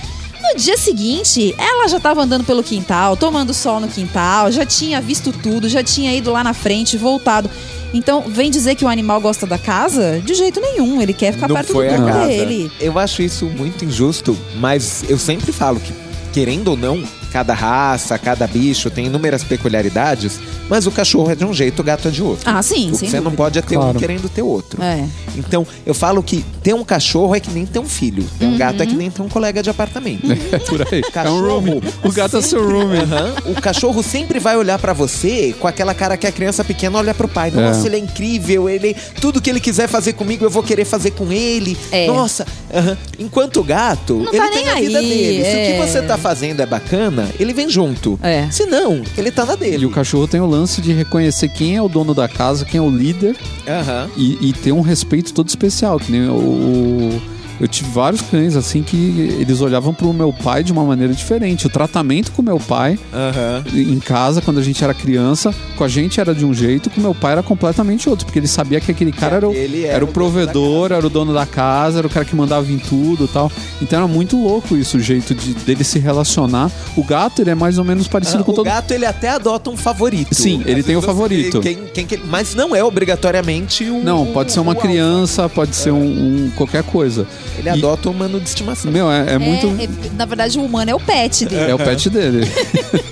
No dia seguinte, ela já tava andando pelo quintal, tomando sol no quintal, já tinha visto tudo, já tinha ido lá na frente, voltado. Então, vem dizer que o animal gosta da casa? De jeito nenhum. Ele quer ficar não perto foi do dono casa. dele. Eu acho isso muito injusto, mas eu sempre falo que, querendo ou não, cada raça, cada bicho tem inúmeras peculiaridades, mas o cachorro é de um jeito, o gato é de outro. Ah, sim, o que sem você não pode é ter um Claro. querendo ter outro. É. Então, eu falo que ter um cachorro é que nem ter um filho. Ter um gato é Uhum. que nem ter um colega de apartamento. É por aí. É um Cachorro. roomie. O gato é seu roomie. Aham. O cachorro sempre vai olhar pra você com aquela cara que a criança pequena olha pro pai. Nossa, É. ele é incrível, ele tudo que ele quiser fazer comigo, eu vou querer fazer com ele. É. Nossa, aham. enquanto o gato, Não ele tá tem nem a vida aí, dele. Se o é. que você tá fazendo é bacana, ele vem junto. É. Se não, ele tá na E dele. o cachorro tem o lance de reconhecer quem é o dono da casa, quem é o líder Aham. e, e ter um respeito todo especial. Que nem o, o- Eu tive vários cães assim que eles olhavam pro meu pai de uma maneira diferente. O tratamento com meu pai Aham. em casa, quando a gente era criança, com a gente era de um jeito, com meu pai era completamente outro, porque ele sabia que aquele cara era o, aquele era o provedor, era o dono da casa, era o cara que mandava em tudo e tal. Então era muito louco isso, o jeito de, dele se relacionar. O gato, ele é mais ou menos parecido Ah, com o todo gato ele até adota um favorito. Sim, ele Às tem o favorito. Quem, quem que ele- mas não é obrigatoriamente o. Não, pode ser uma o criança, pode ser um, um- qualquer coisa. Ele E- adota o humano de estimação. Meu, é, é muito. É, é- na verdade, o humano é o pet dele. É o pet dele.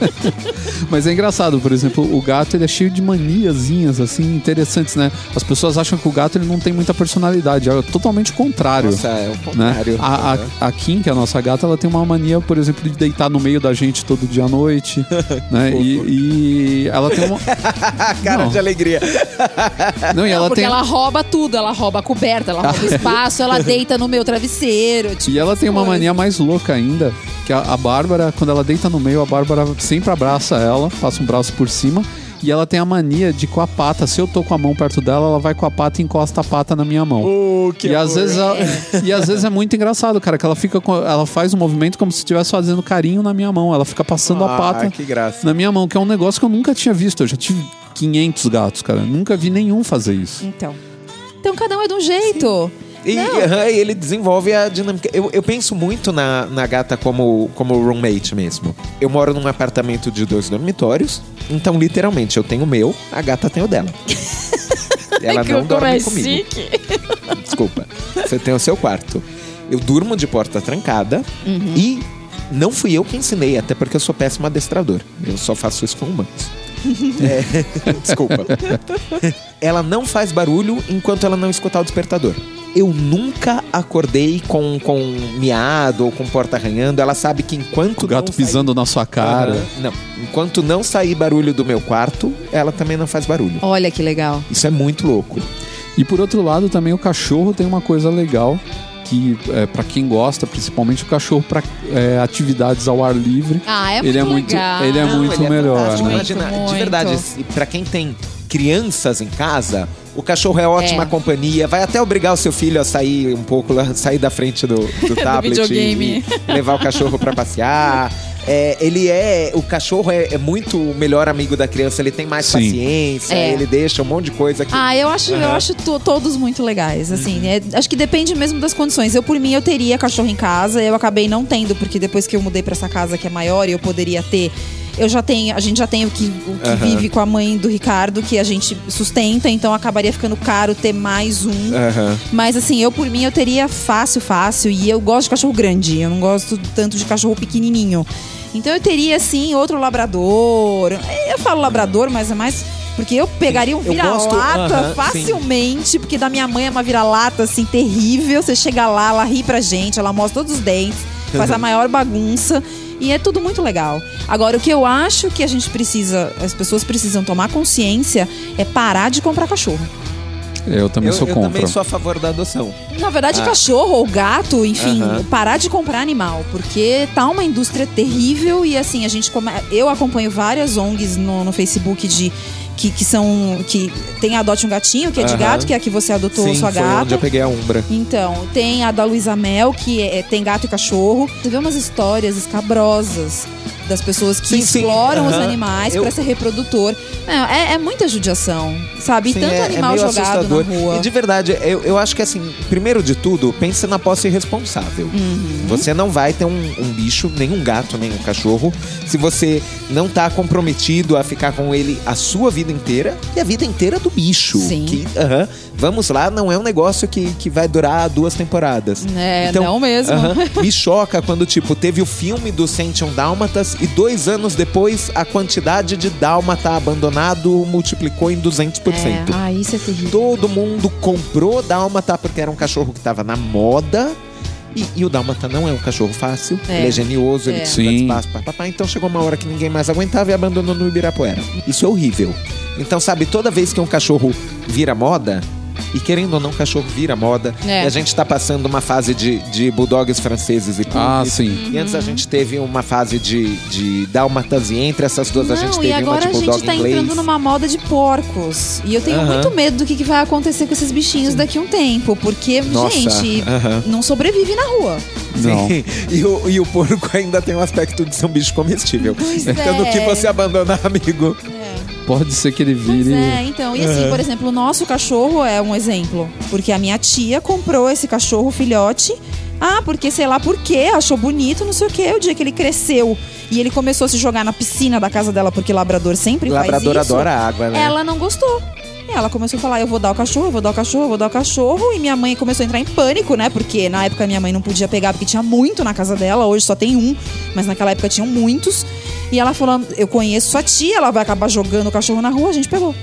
Mas é engraçado, por exemplo, o gato ele é cheio de maniazinhas assim interessantes, né? As pessoas acham que o gato ele não tem muita personalidade, é totalmente o contrário. Nossa, é o né? contrário. A, a, a Kim, que é a nossa gata, ela tem uma mania, por exemplo, de deitar no meio da gente todo dia à noite, né? E, e ela tem uma, Cara Não. de alegria. não, e ela Porque tem ela rouba tudo, ela rouba a coberta, ela rouba o espaço, ela deita no meu travesseiro. Tipo, E ela tem uma coisa. mania mais louca ainda, que a, a Bárbara, quando ela deita no meio, a Bárbara sempre abraça ela, passa um braço por cima. E ela tem a mania de com a pata, se eu tô com a mão perto dela, ela vai com a pata e encosta a pata na minha mão. Oh, que e às, amor. vezes ela- e às vezes é muito engraçado, cara, que ela fica com, ela faz um movimento como se estivesse fazendo carinho na minha mão. Ela fica passando a Ah, pata que graça. na minha mão, que é um negócio que eu nunca tinha visto. Eu já tive 500 gatos, cara. Nunca vi nenhum fazer isso. Então. Então cada um é de um jeito. E e ele desenvolve a dinâmica. Eu, eu penso muito na, na gata como, como roommate mesmo. Eu moro num apartamento de dois dormitórios, então literalmente eu tenho o meu, a gata tem o dela. Ela não dorme comigo. Desculpa. Você tem o seu quarto. Eu durmo de porta trancada Uhum. e não fui eu que ensinei, até porque eu sou péssimo adestrador. Eu só faço isso com humanos. É, desculpa. Ela não faz barulho enquanto ela não escutar o despertador. Eu nunca acordei com, com miado ou com porta arranhando. Ela sabe que enquanto O gato não sair- pisando na sua cara. Aham. Não. Enquanto não sair barulho do meu quarto, ela também não faz barulho. Olha que legal. Isso é muito louco. E por outro lado, também o cachorro tem uma coisa legal que é, para quem gosta, principalmente o cachorro para atividades ao ar livre, Ah, é ele é muito, ele é Não, muito ele é melhor, né? Imagina, de verdade, pra quem tem crianças em casa, o cachorro é ótima É. companhia. Vai até obrigar o seu filho a sair um pouco, sair da frente do, do tablet videogame. e levar o cachorro pra passear. É, ele é. O cachorro é, é muito o melhor amigo da criança, ele tem mais Sim. paciência, É. ele deixa um monte de coisa que. Ah, eu acho, eu Aham. acho to- todos muito legais, assim. Uhum. é- acho que depende mesmo das condições. Eu, por mim, eu teria cachorro em casa. Eu acabei não tendo, porque depois que eu mudei pra essa casa que é maior e eu poderia ter. Eu já tenho, a gente já tem o que, o que vive com a mãe do Ricardo, que a gente sustenta, então acabaria ficando caro ter mais um. Mas assim, eu por mim eu teria fácil, fácil. E eu gosto de cachorro grande. Eu não gosto tanto de cachorro pequenininho. Então eu teria, assim, outro labrador. Eu falo labrador, mas é mais. Porque eu pegaria um vira-lata aham, facilmente, porque da minha mãe é uma vira-lata, assim, terrível. Você chega lá, ela ri pra gente, ela mostra todos os dentes, faz a maior bagunça. E é tudo muito legal. Agora, o que eu acho que a gente precisa, as pessoas precisam tomar consciência é parar de comprar cachorro. Eu também Eu, sou eu contra. também sou a favor da adoção. Na verdade, Ah. cachorro ou gato, enfim, Aham. parar de comprar animal, porque tá uma indústria terrível e assim, a gente come... eu acompanho várias ONGs no, no Facebook de que, que são que tem a adote um gatinho, que é de gato, que é a que você adotou Sim, sua foi gata. onde eu peguei a Umbra. Então, tem a da Luísa Mel, que é- tem gato e cachorro. Você vê umas histórias escabrosas das pessoas que Sim, sim, exploram os aham. animais Eu- pra ser reprodutor. Não, é, é muita judiação, sabe? E Sim, tanto é- é animal meio jogado assustador. na rua. E de verdade, eu, eu acho que assim, primeiro de tudo, pense na posse responsável. Uhum. Você não vai ter um, um bicho, nem um gato, nem um cachorro, se você não tá comprometido a ficar com ele a sua vida inteira e a vida inteira do bicho. Sim. Que, aham, vamos lá, não é um negócio que, que vai durar duas temporadas. É, Então, não mesmo. aham, me choca quando, tipo, teve o filme do Sentium Dálmatas e dois anos depois a quantidade de dálmata abandonado multiplicou em 200%. É, ah, isso é terrível. Todo mundo comprou dálmata porque era um cachorro que tava na moda. E, e o dálmata não é um cachorro fácil, É. ele é genioso, ele É. precisa de espaço, papapá. Então chegou uma hora que ninguém mais aguentava e abandonou no Ibirapuera. Isso é horrível. Então, sabe, toda vez que um cachorro vira moda, E querendo ou não, cachorro vira moda. É. E a gente tá passando uma fase de, de bulldogs franceses e Ah, pugs. sim. E antes a gente teve uma fase de, de dálmatas e entre essas duas a gente Não, teve e agora uma de a bulldog gente tá inglês. entrando numa moda de porcos. E eu tenho muito medo do que, que vai acontecer com esses bichinhos daqui a um tempo. Porque, Nossa, gente, não sobrevive na rua. Não. Sim. E o, e o porco ainda tem um aspecto de ser um bicho comestível. Pois no é. que você abandonar, amigo. Pode ser que ele Pois vire. é, então. E assim, por exemplo, o nosso cachorro é um exemplo. Porque a minha tia comprou esse cachorro filhote. Ah, porque sei lá por quê, achou bonito, não sei o quê. O dia que ele cresceu e ele começou a se jogar na piscina da casa dela, porque labrador sempre Labrador faz isso. adora água, né? Ela não gostou. E Ela começou a falar: eu vou dar o cachorro, eu vou dar o cachorro, eu vou dar o cachorro. E minha mãe começou a entrar em pânico, né? Porque na época minha mãe não podia pegar, porque tinha muito na casa dela. Hoje só tem um, mas naquela época tinham muitos. E ela falou: eu conheço sua tia, ela vai acabar jogando o cachorro na rua. A gente pegou.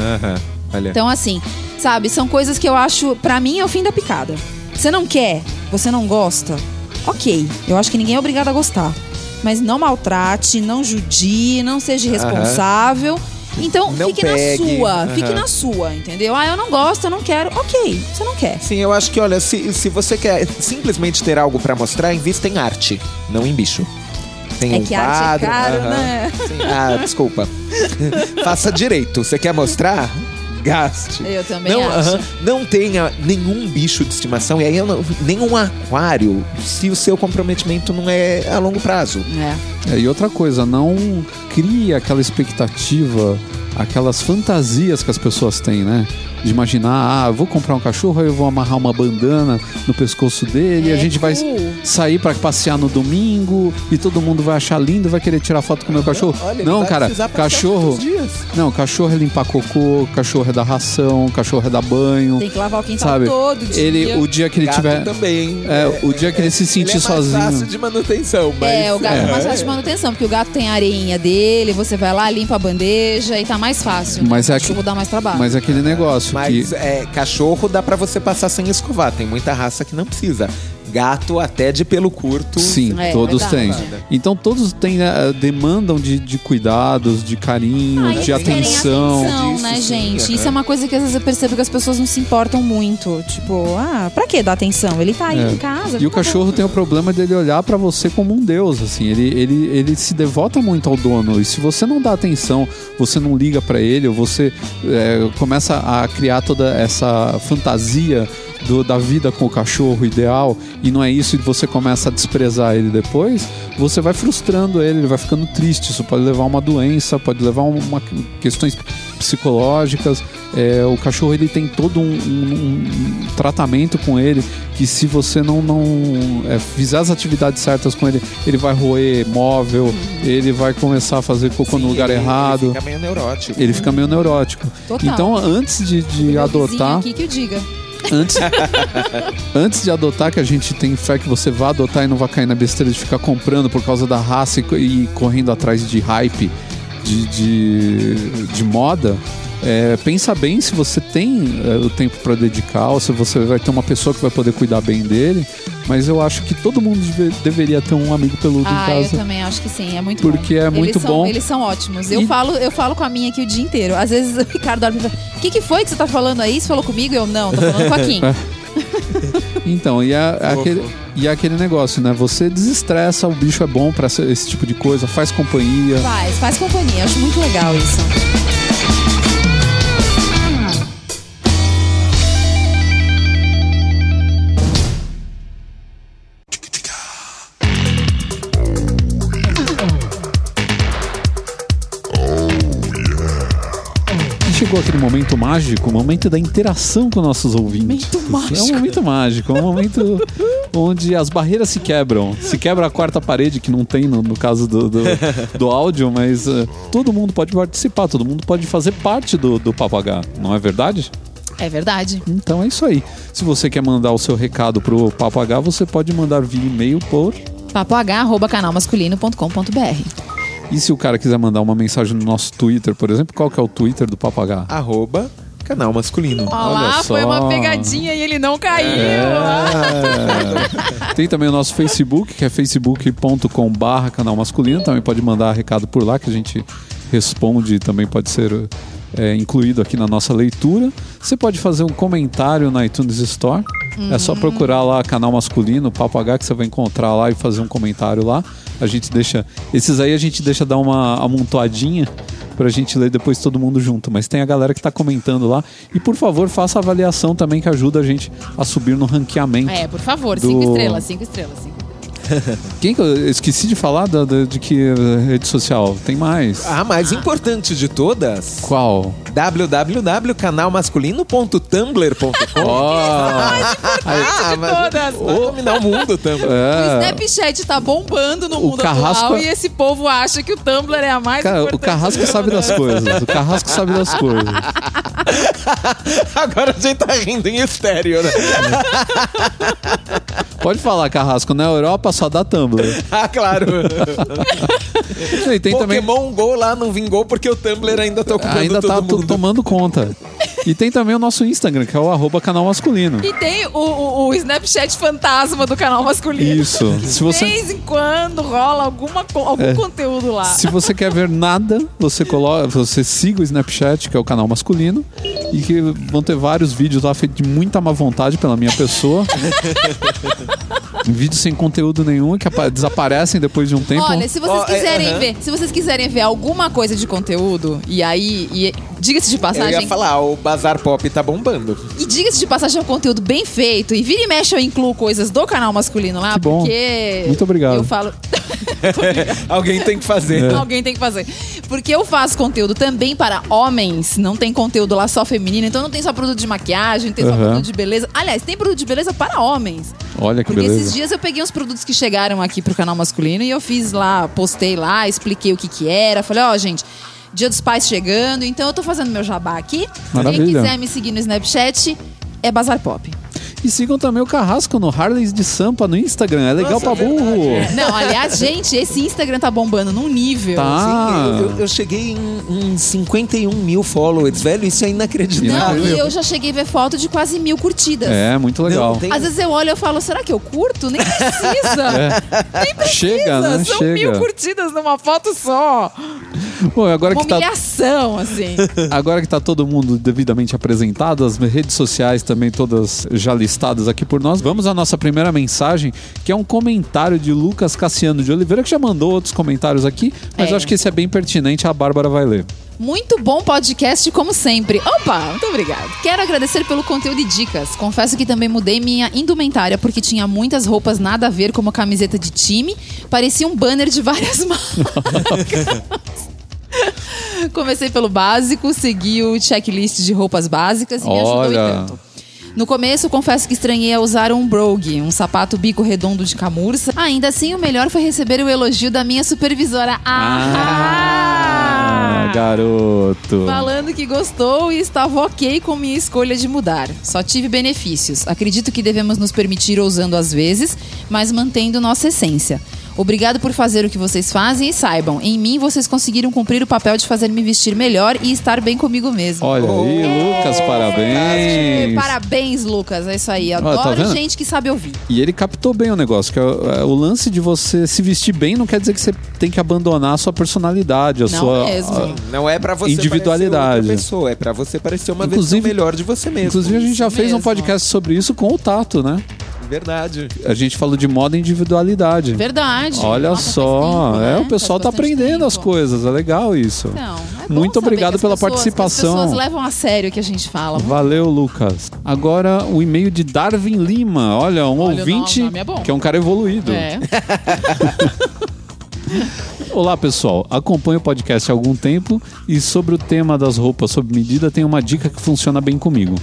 Aham, Olha. Então, assim, sabe, são coisas que eu acho, pra mim, é o fim da picada. Você não quer, você não gosta, ok. Eu acho que ninguém é obrigado a gostar. Mas não maltrate, não judie, não seja irresponsável. Então, Não fique pegue, na sua, aham. fique na sua, entendeu? Ah, eu não gosto, eu não quero. Ok, você não quer. Sim, eu acho que, olha, se, se você quer simplesmente ter algo pra mostrar, invista em arte, não em bicho. Tem É um que arte é quadro, caro, aham. né? Sim. Ah, desculpa. Faça direito. Você quer mostrar? Gaste. Eu também não, acho. aham, não tenha nenhum bicho de estimação e aí eu não- nenhum aquário se o seu comprometimento não é a longo prazo. É. É, e outra coisa, não crie aquela expectativa, aquelas fantasias que as pessoas têm, né? De imaginar, ah, eu vou comprar um cachorro, aí eu vou amarrar uma bandana no pescoço dele, e a É gente vai sair pra passear no domingo e todo mundo vai achar lindo, vai querer tirar foto com o meu cachorro. Olha, não, cara, cachorro. Não, cachorro é limpar cocô, cachorro é dar ração, cachorro é dar banho. Tem que lavar o quintal Sabe? todo dia. Ele, o dia que ele Gato tiver. também. É, o dia que ele se sentir ele é mais sozinho. fácil de manutenção, mas... É, o gato é mais fácil de manutenção, porque o gato tem a areinha dele, você vai lá, limpa a bandeja e tá mais fácil. Mas é cachorro que- dá mais trabalho. Mas é aquele negócio Mas que. é, cachorro dá pra você passar sem escovar. Tem muita raça que não precisa. Gato, até de pelo curto. Sim, É, todos têm. Então todos têm, eh, demandam de, de cuidados, de carinho, Ah, de atenção. atenção, Disso, né, sim, gente? Isso é uma coisa que às vezes eu percebo que as pessoas não se importam muito. Tipo, ah, pra que dar atenção? Ele tá aí É. em casa. E o tá bom. cachorro tem o problema dele olhar pra você como um deus, assim. Ele, ele, ele se devota muito ao dono. E se você não dá atenção, você não liga pra ele, ou você eh, começa a criar toda essa fantasia do- da vida com o cachorro ideal, e não é isso, e você começa a desprezar ele depois, você vai frustrando ele, ele vai ficando triste. Isso pode levar a uma doença, pode levar a uma questões psicológicas. É, o cachorro ele tem todo um, um- um tratamento com ele que se você não, não é, fizer as atividades certas com ele, ele vai roer móvel, ele vai começar a fazer cocô no Sim, lugar ele- errado. Ele fica meio neurótico. Ele fica meio neurótico. Total. Então, antes de, de adotar, aqui que o diga. Antes, antes de adotar, que a gente tem fé que você vai adotar e não vai cair na besteira de ficar comprando por causa da raça e, e correndo atrás de hype, de, de, de moda. É, pensa bem se você tem é, o tempo para dedicar, ou se você vai ter uma pessoa que vai poder cuidar bem dele. Mas eu acho que todo mundo deve- deveria ter um amigo peludo Ah, em eu casa. também acho que sim, é muito Porque bom. é muito eles são, bom. Eles são ótimos. Eu, E- falo, eu falo com a minha aqui o dia inteiro. Às vezes o Ricardo olha e fala, o que, que foi que você tá falando aí? Você falou comigo? Eu não, tô falando com a Kim. Então, e, é aquele, e é aquele negócio, né? Você desestressa, o bicho é bom pra esse- esse tipo de coisa, faz companhia. Faz, faz companhia. Acho muito legal isso. Chegou aquele momento mágico, o momento da interação com nossos ouvintes. Momento mágico. É um momento mágico, é um momento onde as barreiras se quebram. Se quebra a quarta parede, que não tem no, no caso do, do, do áudio, mas eh, todo mundo pode participar, todo mundo pode fazer parte do, do Papagá, não é verdade? É verdade. Então é isso aí. Se você quer mandar o seu recado pro Papagá, você pode mandar via e-mail por. papoh.canalmasculino.com.br E se o cara quiser mandar uma mensagem no nosso Twitter, por exemplo, qual que é o Twitter do Papagá? Arroba canal masculino. Olha Olha lá, foi só. uma pegadinha e ele não caiu. É. Tem também o nosso Facebook, que é facebook.com barra canal masculino. Também pode mandar recado por lá, que a gente responde. Também pode ser é, incluído aqui na nossa leitura. Você pode fazer um comentário na iTunes Store. É só procurar lá canal masculino, Papo H, que você vai encontrar lá e fazer um comentário lá. A gente deixa. Esses aí a gente deixa dar uma amontoadinha pra gente ler depois todo mundo junto. Mas tem a galera que tá comentando lá. E por favor, faça a avaliação também que ajuda a gente a subir no ranqueamento. É, por favor, Do- cinco estrelas, cinco estrelas. Cinco. Quem que eu esqueci de falar da, da- de que rede social? Tem mais. A mais importante de todas, Qual? www.canalmasculino.tumblr.com. Ó, Ah, mas todas. vai dominar o mundo, Tumblr. O é. Snapchat tá bombando no O mundo Carrasco- atual e esse povo acha que o Tumblr é a mais Cara, o importante. Carrasco sabe das coisas. O Carrasco sabe das coisas. Agora a gente tá rindo em estéreo, né? Pode falar, Carrasco. Na Europa só dá Tumblr. ah, claro. E tem também. Pokémon Go lá não vingou porque o Tumblr ainda tá ocupando Ainda todo tá tomando conta. E tem também o nosso Instagram, que é o arroba canal masculino. E tem o, o- o Snapchat fantasma do canal masculino. Isso. Se De você, vez em quando rola alguma, algum É. conteúdo lá. se você quer ver nada, você coloca, você siga o Snapchat, que é o canal masculino, e que vão ter vários vídeos lá feitos de muita má vontade pela minha pessoa. vídeos sem conteúdo nenhum que apa- desaparecem depois de um tempo. Olha, se vocês é, quiserem aham. ver, se vocês quiserem ver alguma coisa de conteúdo, e aí, e, diga-se de Eu passagem, ia falar, o Bazar Pop tá bombando. e diga-se de passagem é um conteúdo bem feito, e vira e mexe eu incluo coisas do canal masculino lá, Que bom. porque Muito obrigado. eu falo, Alguém tem que fazer. É. alguém tem que fazer. Porque eu faço conteúdo também para homens, não tem conteúdo lá só feminino, então não tem só produto de maquiagem, não tem só Aham. produto de beleza. Aliás, tem produto de beleza para homens. Olha que Porque beleza. esses dias eu peguei uns produtos que chegaram aqui pro canal masculino e eu fiz lá, postei lá, expliquei o que que era. Falei, ó, gente, Dia dos Pais chegando, então eu tô fazendo meu jabá aqui. Maravilha. Quem quiser me seguir no Snapchat é Bazar Pop. E sigam também o Carrasco no Harleys de Sampa no Instagram. É legal Nossa, pra burro. Não, aliás, gente, esse Instagram tá bombando num nível. Tá. Sim, eu, eu- eu cheguei em, em 51 mil followers, velho. Isso é inacreditável. Não, e eu já cheguei a ver foto de quase mil curtidas. É, muito legal. Não, tem- Às vezes eu olho e falo, será que eu curto? Nem precisa. Nem precisa. Chega, né? São Chega. mil curtidas numa foto só. Bom, agora Uma que tá humilhação, assim. Agora que tá todo mundo devidamente apresentado, as redes sociais também todas já listadas aqui por nós, vamos à nossa primeira mensagem, que é um comentário de Lucas Cassiano de Oliveira, que já mandou outros comentários aqui, mas É. eu acho que esse é bem pertinente, a Bárbara vai ler. Muito bom podcast, como sempre. Opa, muito obrigado. Quero agradecer pelo conteúdo e dicas. Confesso que também mudei minha indumentária porque tinha muitas roupas nada a ver, como camiseta de time. Parecia um banner de várias marcas. Comecei pelo básico, segui o checklist de roupas básicas e me ajudou e Olha. tanto. No começo, confesso que estranhei a usar um brogue, um sapato bico redondo de camurça. Ainda assim, o melhor foi receber o elogio da minha supervisora. Ah! garoto. Falando que gostou e estava ok com minha escolha de mudar. Só tive benefícios. Acredito que devemos nos permitir ousando às vezes, mas mantendo nossa essência. Obrigado por fazer o que vocês fazem e saibam, em mim vocês conseguiram cumprir o papel de fazer me vestir melhor e estar bem comigo mesmo. Olha aí, Lucas, parabéns. Parabéns, Lucas. É isso aí. tá Adoro vendo? gente que sabe ouvir. E ele captou bem o negócio, que é o, é o lance de você se vestir bem não quer dizer que você tem que abandonar a sua personalidade, a Não sua. mesmo. a- Não é pra você Individualidade. pessoa, é pra você parecer uma Inclusive- versão melhor de você mesmo. Inclusive, a gente já fez um mesmo. podcast sobre isso com o Tato, né? Verdade. A gente falou de moda e individualidade. Verdade. Olha Nossa, só, tempo, é, né? o pessoal Faz tá aprendendo as tempo. coisas, é legal isso. Então, é Muito obrigado as pela pessoas- participação. As pessoas levam a sério o que a gente fala. Valeu, Lucas. Agora o e-mail de Darwin Lima. Olha, um Olha, ouvinte nome é que é um cara evoluído. É. Olá, pessoal. Acompanho o podcast há algum tempo e sobre o tema das roupas sob medida tem uma dica que funciona bem comigo.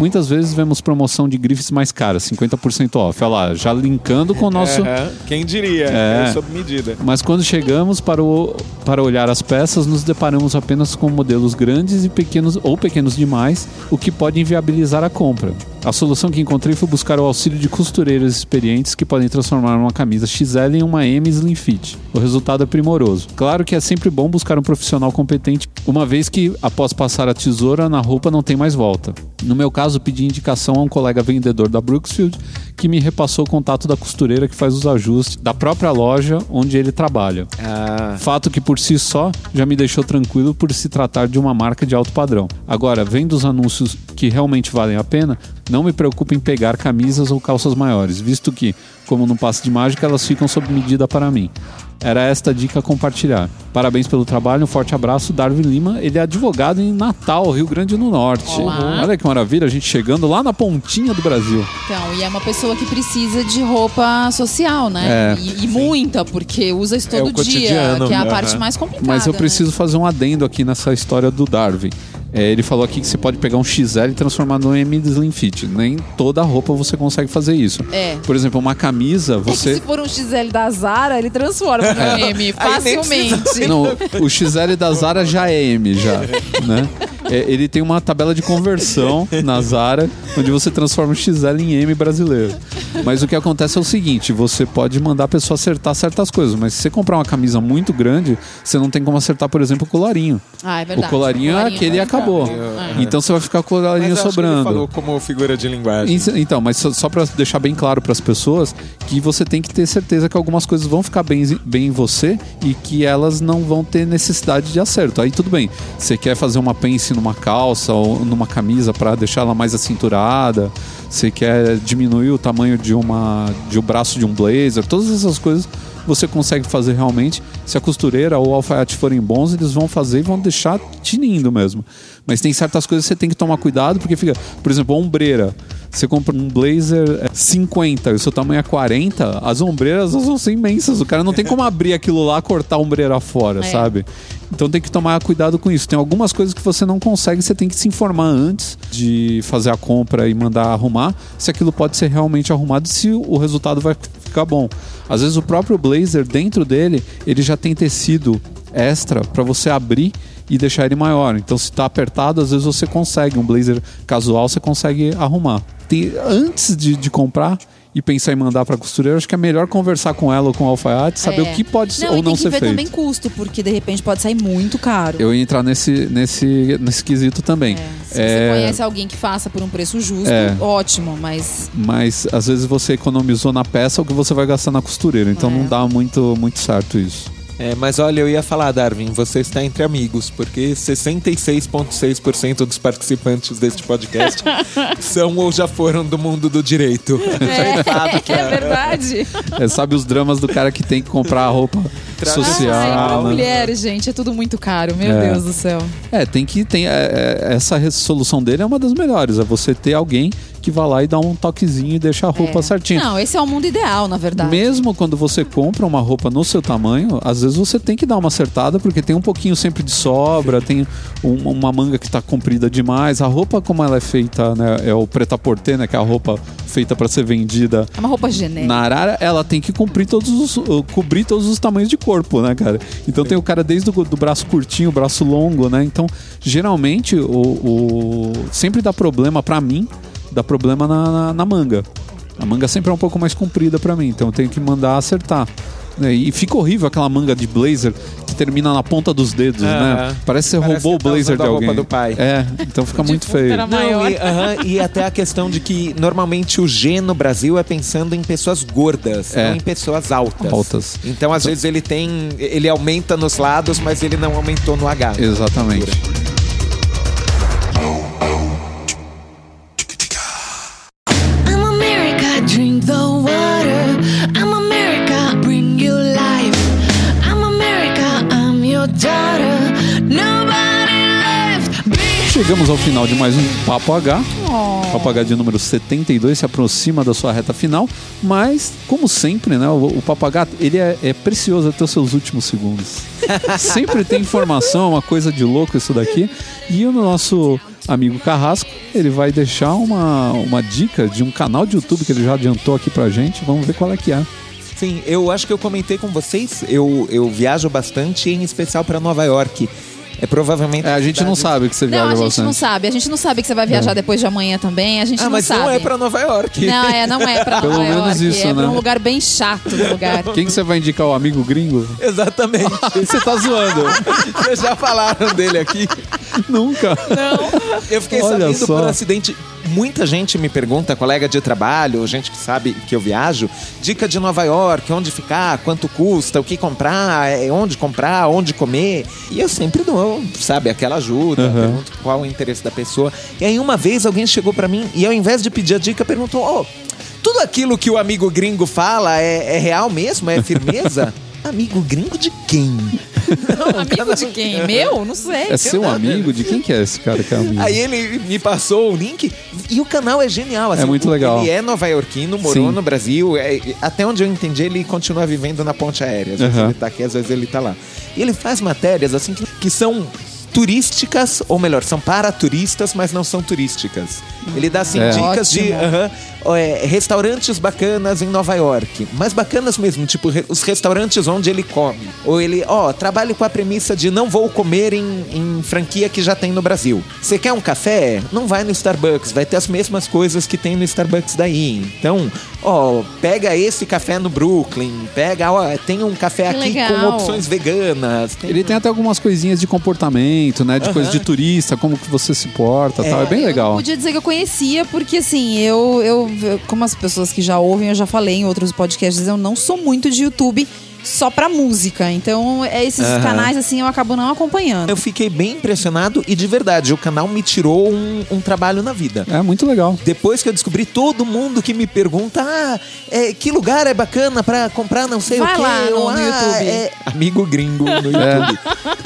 Muitas vezes vemos promoção de grifes mais caras, 50% off. Olha lá, já linkando com o nosso. Quem diria? É. É. sob medida. Mas quando chegamos para, o, para olhar as peças, nos deparamos apenas com modelos grandes e pequenos ou pequenos demais, o que pode inviabilizar a compra. A solução que encontrei foi buscar o auxílio de costureiras experientes que podem transformar uma camisa XL em uma M Slim Fit. O resultado é primoroso. Claro que é sempre bom buscar um profissional competente, uma vez que após passar a tesoura na roupa não tem mais volta. No meu caso, caso, pedi indicação a um colega vendedor da Brooksfield que me repassou o contato da costureira que faz os ajustes da própria loja onde ele trabalha. Ah, Fato que por si só já me deixou tranquilo por se tratar de uma marca de alto padrão. Agora, vendo os anúncios que realmente valem a pena, não me preocupo em pegar camisas ou calças maiores, visto que, como no passe de mágica, elas ficam sob medida para mim. Era esta dica a compartilhar. Parabéns pelo trabalho, um forte abraço. Darwin Lima, ele é advogado em Natal, Rio Grande do Norte. Olá. Olha que maravilha, a gente chegando lá na pontinha do Brasil. Então, e é uma pessoa que precisa de roupa social, né? É. e, e muita, porque usa isso É o todo dia, cotidiano, que é a né? parte mais complicada. Mas eu né? preciso fazer um adendo aqui nessa história do Darwin. É, ele falou aqui que você pode pegar um XL e transformar no M Slim Fit. Nem toda roupa você consegue fazer isso. É. Por exemplo, uma camisa, É que você. se for um XL da Zara, ele transforma no M Aí nem facilmente. Não, o XL da Zara já é M, já, né? É, ele tem uma tabela de conversão na Zara, onde você transforma o XL em M brasileiro. Mas o que acontece é o seguinte, você pode mandar a pessoa acertar certas coisas, mas se você comprar uma camisa muito grande, você não tem como acertar, por exemplo, o colarinho. Ah, é verdade. O colarinho, é aquele e acabou. ficar. Então você vai ficar com o mas colarinho acho que ele sobrando. falou como figura de linguagem. Então, mas só, só para deixar bem claro para as pessoas que você tem que ter certeza que algumas coisas vão ficar bem, bem em você e que elas não vão ter necessidade de acerto. Aí tudo bem. Você quer fazer uma pence numa calça ou numa camisa para deixar ela mais acinturada, você quer diminuir o tamanho de uma de um braço de um blazer, todas essas coisas você consegue fazer realmente. Se a costureira ou o alfaiate forem bons, eles vão fazer e vão deixar tinindo mesmo. Mas tem certas coisas que você tem que tomar cuidado, porque fica, por exemplo, a ombreira. Você compra um blazer é, 50 e o seu tamanho é 40, as ombreiras elas vão ser imensas. O cara não tem como abrir aquilo lá, cortar a ombreira fora, É. sabe? Então tem que tomar cuidado com isso. Tem algumas coisas que você não consegue, você tem que se informar antes de fazer a compra e mandar arrumar, se aquilo pode ser realmente arrumado, se o resultado vai ficar bom. Às vezes o próprio blazer dentro dele, ele já tem tecido extra para você abrir e deixar ele maior. Então se tá apertado, às vezes você consegue um blazer casual, você consegue arrumar. Tem- antes de, de comprar e pensar em mandar para costureira, acho que é melhor conversar com ela ou com o alfaiate, saber É. o que pode Não, ou não tem que ser ver feito. também custo, porque de repente pode sair muito caro. Eu ia entrar nesse, nesse, nesse quesito também. É, se É, você conhece alguém que faça por um preço justo, É. ótimo, mas Mas às vezes você economizou na peça o que você vai gastar na costureira. Então É. não dá muito, muito certo isso. É, mas olha, eu ia falar, Darwin, você está entre amigos, porque 66,6% dos participantes deste podcast são ou já foram do mundo do direito. é, é verdade. É, sabe os dramas do cara que tem que comprar a roupa social. Pra né? mulher, gente, é tudo muito caro, meu É. Deus do céu. É, tem que tem é, é, essa resolução dele é uma das melhores. É você ter alguém que vá lá e dá um toquezinho e deixa a roupa É. certinha. Não, esse é o mundo ideal, na verdade. Mesmo quando você compra uma roupa no seu tamanho, às vezes você tem que dar uma acertada, porque tem um pouquinho sempre de sobra, tem um- uma manga que tá comprida demais. A roupa, como ela é feita, né, é o preta-porter, né, que é a roupa feita para ser vendida É uma roupa genérica. na arara, ela tem que cumprir todos os, uh, cobrir todos os tamanhos de corpo, né, cara? Então tem o cara desde o do braço curtinho, braço longo, né? Então, geralmente, o, o- sempre dá problema pra mim, dá problema na, na, na manga. A manga sempre é um pouco mais comprida pra mim, então eu tenho que mandar acertar. né? E fica horrível aquela manga de blazer que termina na ponta dos dedos, né? Aham. Parece que você Parece roubou o que tá blazer usando de a roupa alguém. do pai. É, então fica muito Defunto feio. Não, e, aham, e até a questão de que normalmente o G no Brasil é pensando em pessoas gordas, É. não em pessoas altas. Altas. Então, às vezes, ele tem. Ele aumenta nos lados, mas ele não aumentou no H. Exatamente. Chegamos ao final de mais um Papo H. Oh. Papo H de número 72 se aproxima da sua reta final, mas, como sempre, né, o, o Papo H, ele é, é precioso até os seus últimos segundos. sempre tem informação, uma coisa de louco isso daqui. E o nosso amigo Carrasco, ele vai deixar uma, uma dica de um canal de YouTube que ele já adiantou aqui pra gente. Vamos ver qual é que é. Sim, eu acho que eu comentei com vocês. Eu, eu viajo bastante, em especial para Nova York. É provavelmente. É, a gente não sabe que você Não, viaja a gente bastante. não sabe. A gente não sabe que você vai viajar depois de amanhã também. A gente Ah, não mas sabe. não é para Nova York. Não, é, não é pra Pelo Nova menos York. isso, é né? pra um lugar bem chato no lugar. Quem que você vai indicar? O amigo gringo? Exatamente. Você tá zoando. Vocês já falaram dele aqui. Nunca. Eu fiquei Olha sabendo só. por acidente. Muita gente me pergunta, colega de trabalho, gente que sabe que eu viajo, dica de Nova York, onde ficar, quanto custa, o que comprar, é, onde comprar, onde comer. E eu sempre dou, sabe, aquela ajuda, Uhum. pergunto qual o interesse da pessoa. E aí uma vez alguém chegou pra mim e ao invés de pedir a dica, perguntou: Ô, tudo aquilo que o amigo gringo fala é, é real mesmo? É firmeza? amigo gringo de quem? Amigo de quem? Meu? Não sei. É seu amigo? De quem que é esse cara que é amigo? Aí ele me passou o link e o canal é genial. assim, É muito legal. Ele é nova-iorquino, morou Sim. no Brasil. é- até onde eu entendi, ele continua vivendo na ponte aérea. Às vezes Aham. ele tá aqui, às vezes ele tá lá. E ele faz matérias assim que, que são turísticas, ou melhor, são para turistas, mas não são turísticas. Ele dá assim É. dicas de Ótimo. aham, ó, é, restaurantes bacanas em Nova York, mas bacanas mesmo, tipo re- os restaurantes onde ele come. Ou ele, ó, trabalhe com a premissa de não vou comer em, em franquia que já tem no Brasil. Você quer um café? Não vai no Starbucks, vai ter as mesmas coisas que tem no Starbucks daí. Então, ó, pega esse café no Brooklyn, pega, ó, tem um café Que aqui com opções veganas. tem- Ele tem até algumas coisinhas de comportamento, né? De coisa de turista, como que você se porta e tal. É bem Eu legal. não podia dizer que eu conhecia, porque assim, eu, eu, eu- como as pessoas que já ouvem, eu já falei em outros podcasts, eu não sou muito de YouTube só pra música. Então, é, esses Aham. canais, assim, eu acabo não acompanhando. Eu fiquei bem impressionado e de verdade, o canal me tirou um, um trabalho na vida. É muito legal. Depois que eu descobri, todo mundo que me pergunta, ah, é, que lugar é bacana pra comprar não sei Vai o quê. lá no- ou, no "Ah, YouTube." é Amigo gringo no YouTube.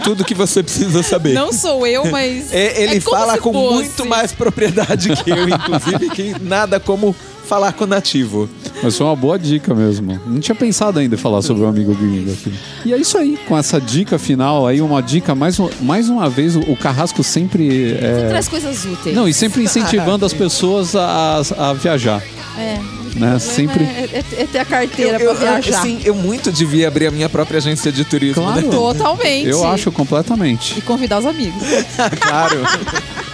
Tudo que você precisa saber. Não sou eu, mas. É, ele é como fala se com fosse. muito mais propriedade que eu, inclusive, que nada como falar com o nativo. Mas foi uma boa dica mesmo. Não tinha pensado ainda em falar sobre o amigo gringo aqui. E é isso aí. Com essa dica final aí, uma dica, mais, um- mais uma vez, o, Carrasco sempre. é, Traz coisas úteis. Não, e sempre incentivando as pessoas a, a viajar. É. Né? Sempre. É, é- é ter a carteira eu, pra viajar. Sim, eu muito devia abrir a minha própria agência de turismo. Claro. Né? Totalmente. Eu acho completamente. E convidar os amigos. claro.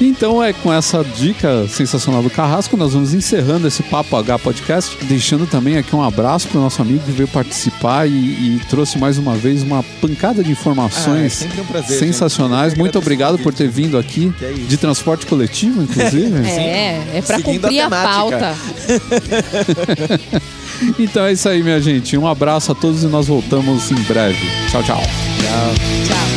Então é com essa dica sensacional do Carrasco, nós vamos encerrando esse Papo H Podcast, deixando também aqui um abraço pro nosso amigo que veio participar e, e trouxe mais uma vez uma pancada de Ah, é informações um prazer, sensacionais. Muito obrigado o por ter vindo aqui é de transporte coletivo, inclusive. É, é pra Seguindo cumprir a a, pauta. Então é isso aí, minha gente. Um abraço a todos e nós voltamos em breve. Tchau, tchau. Tchau.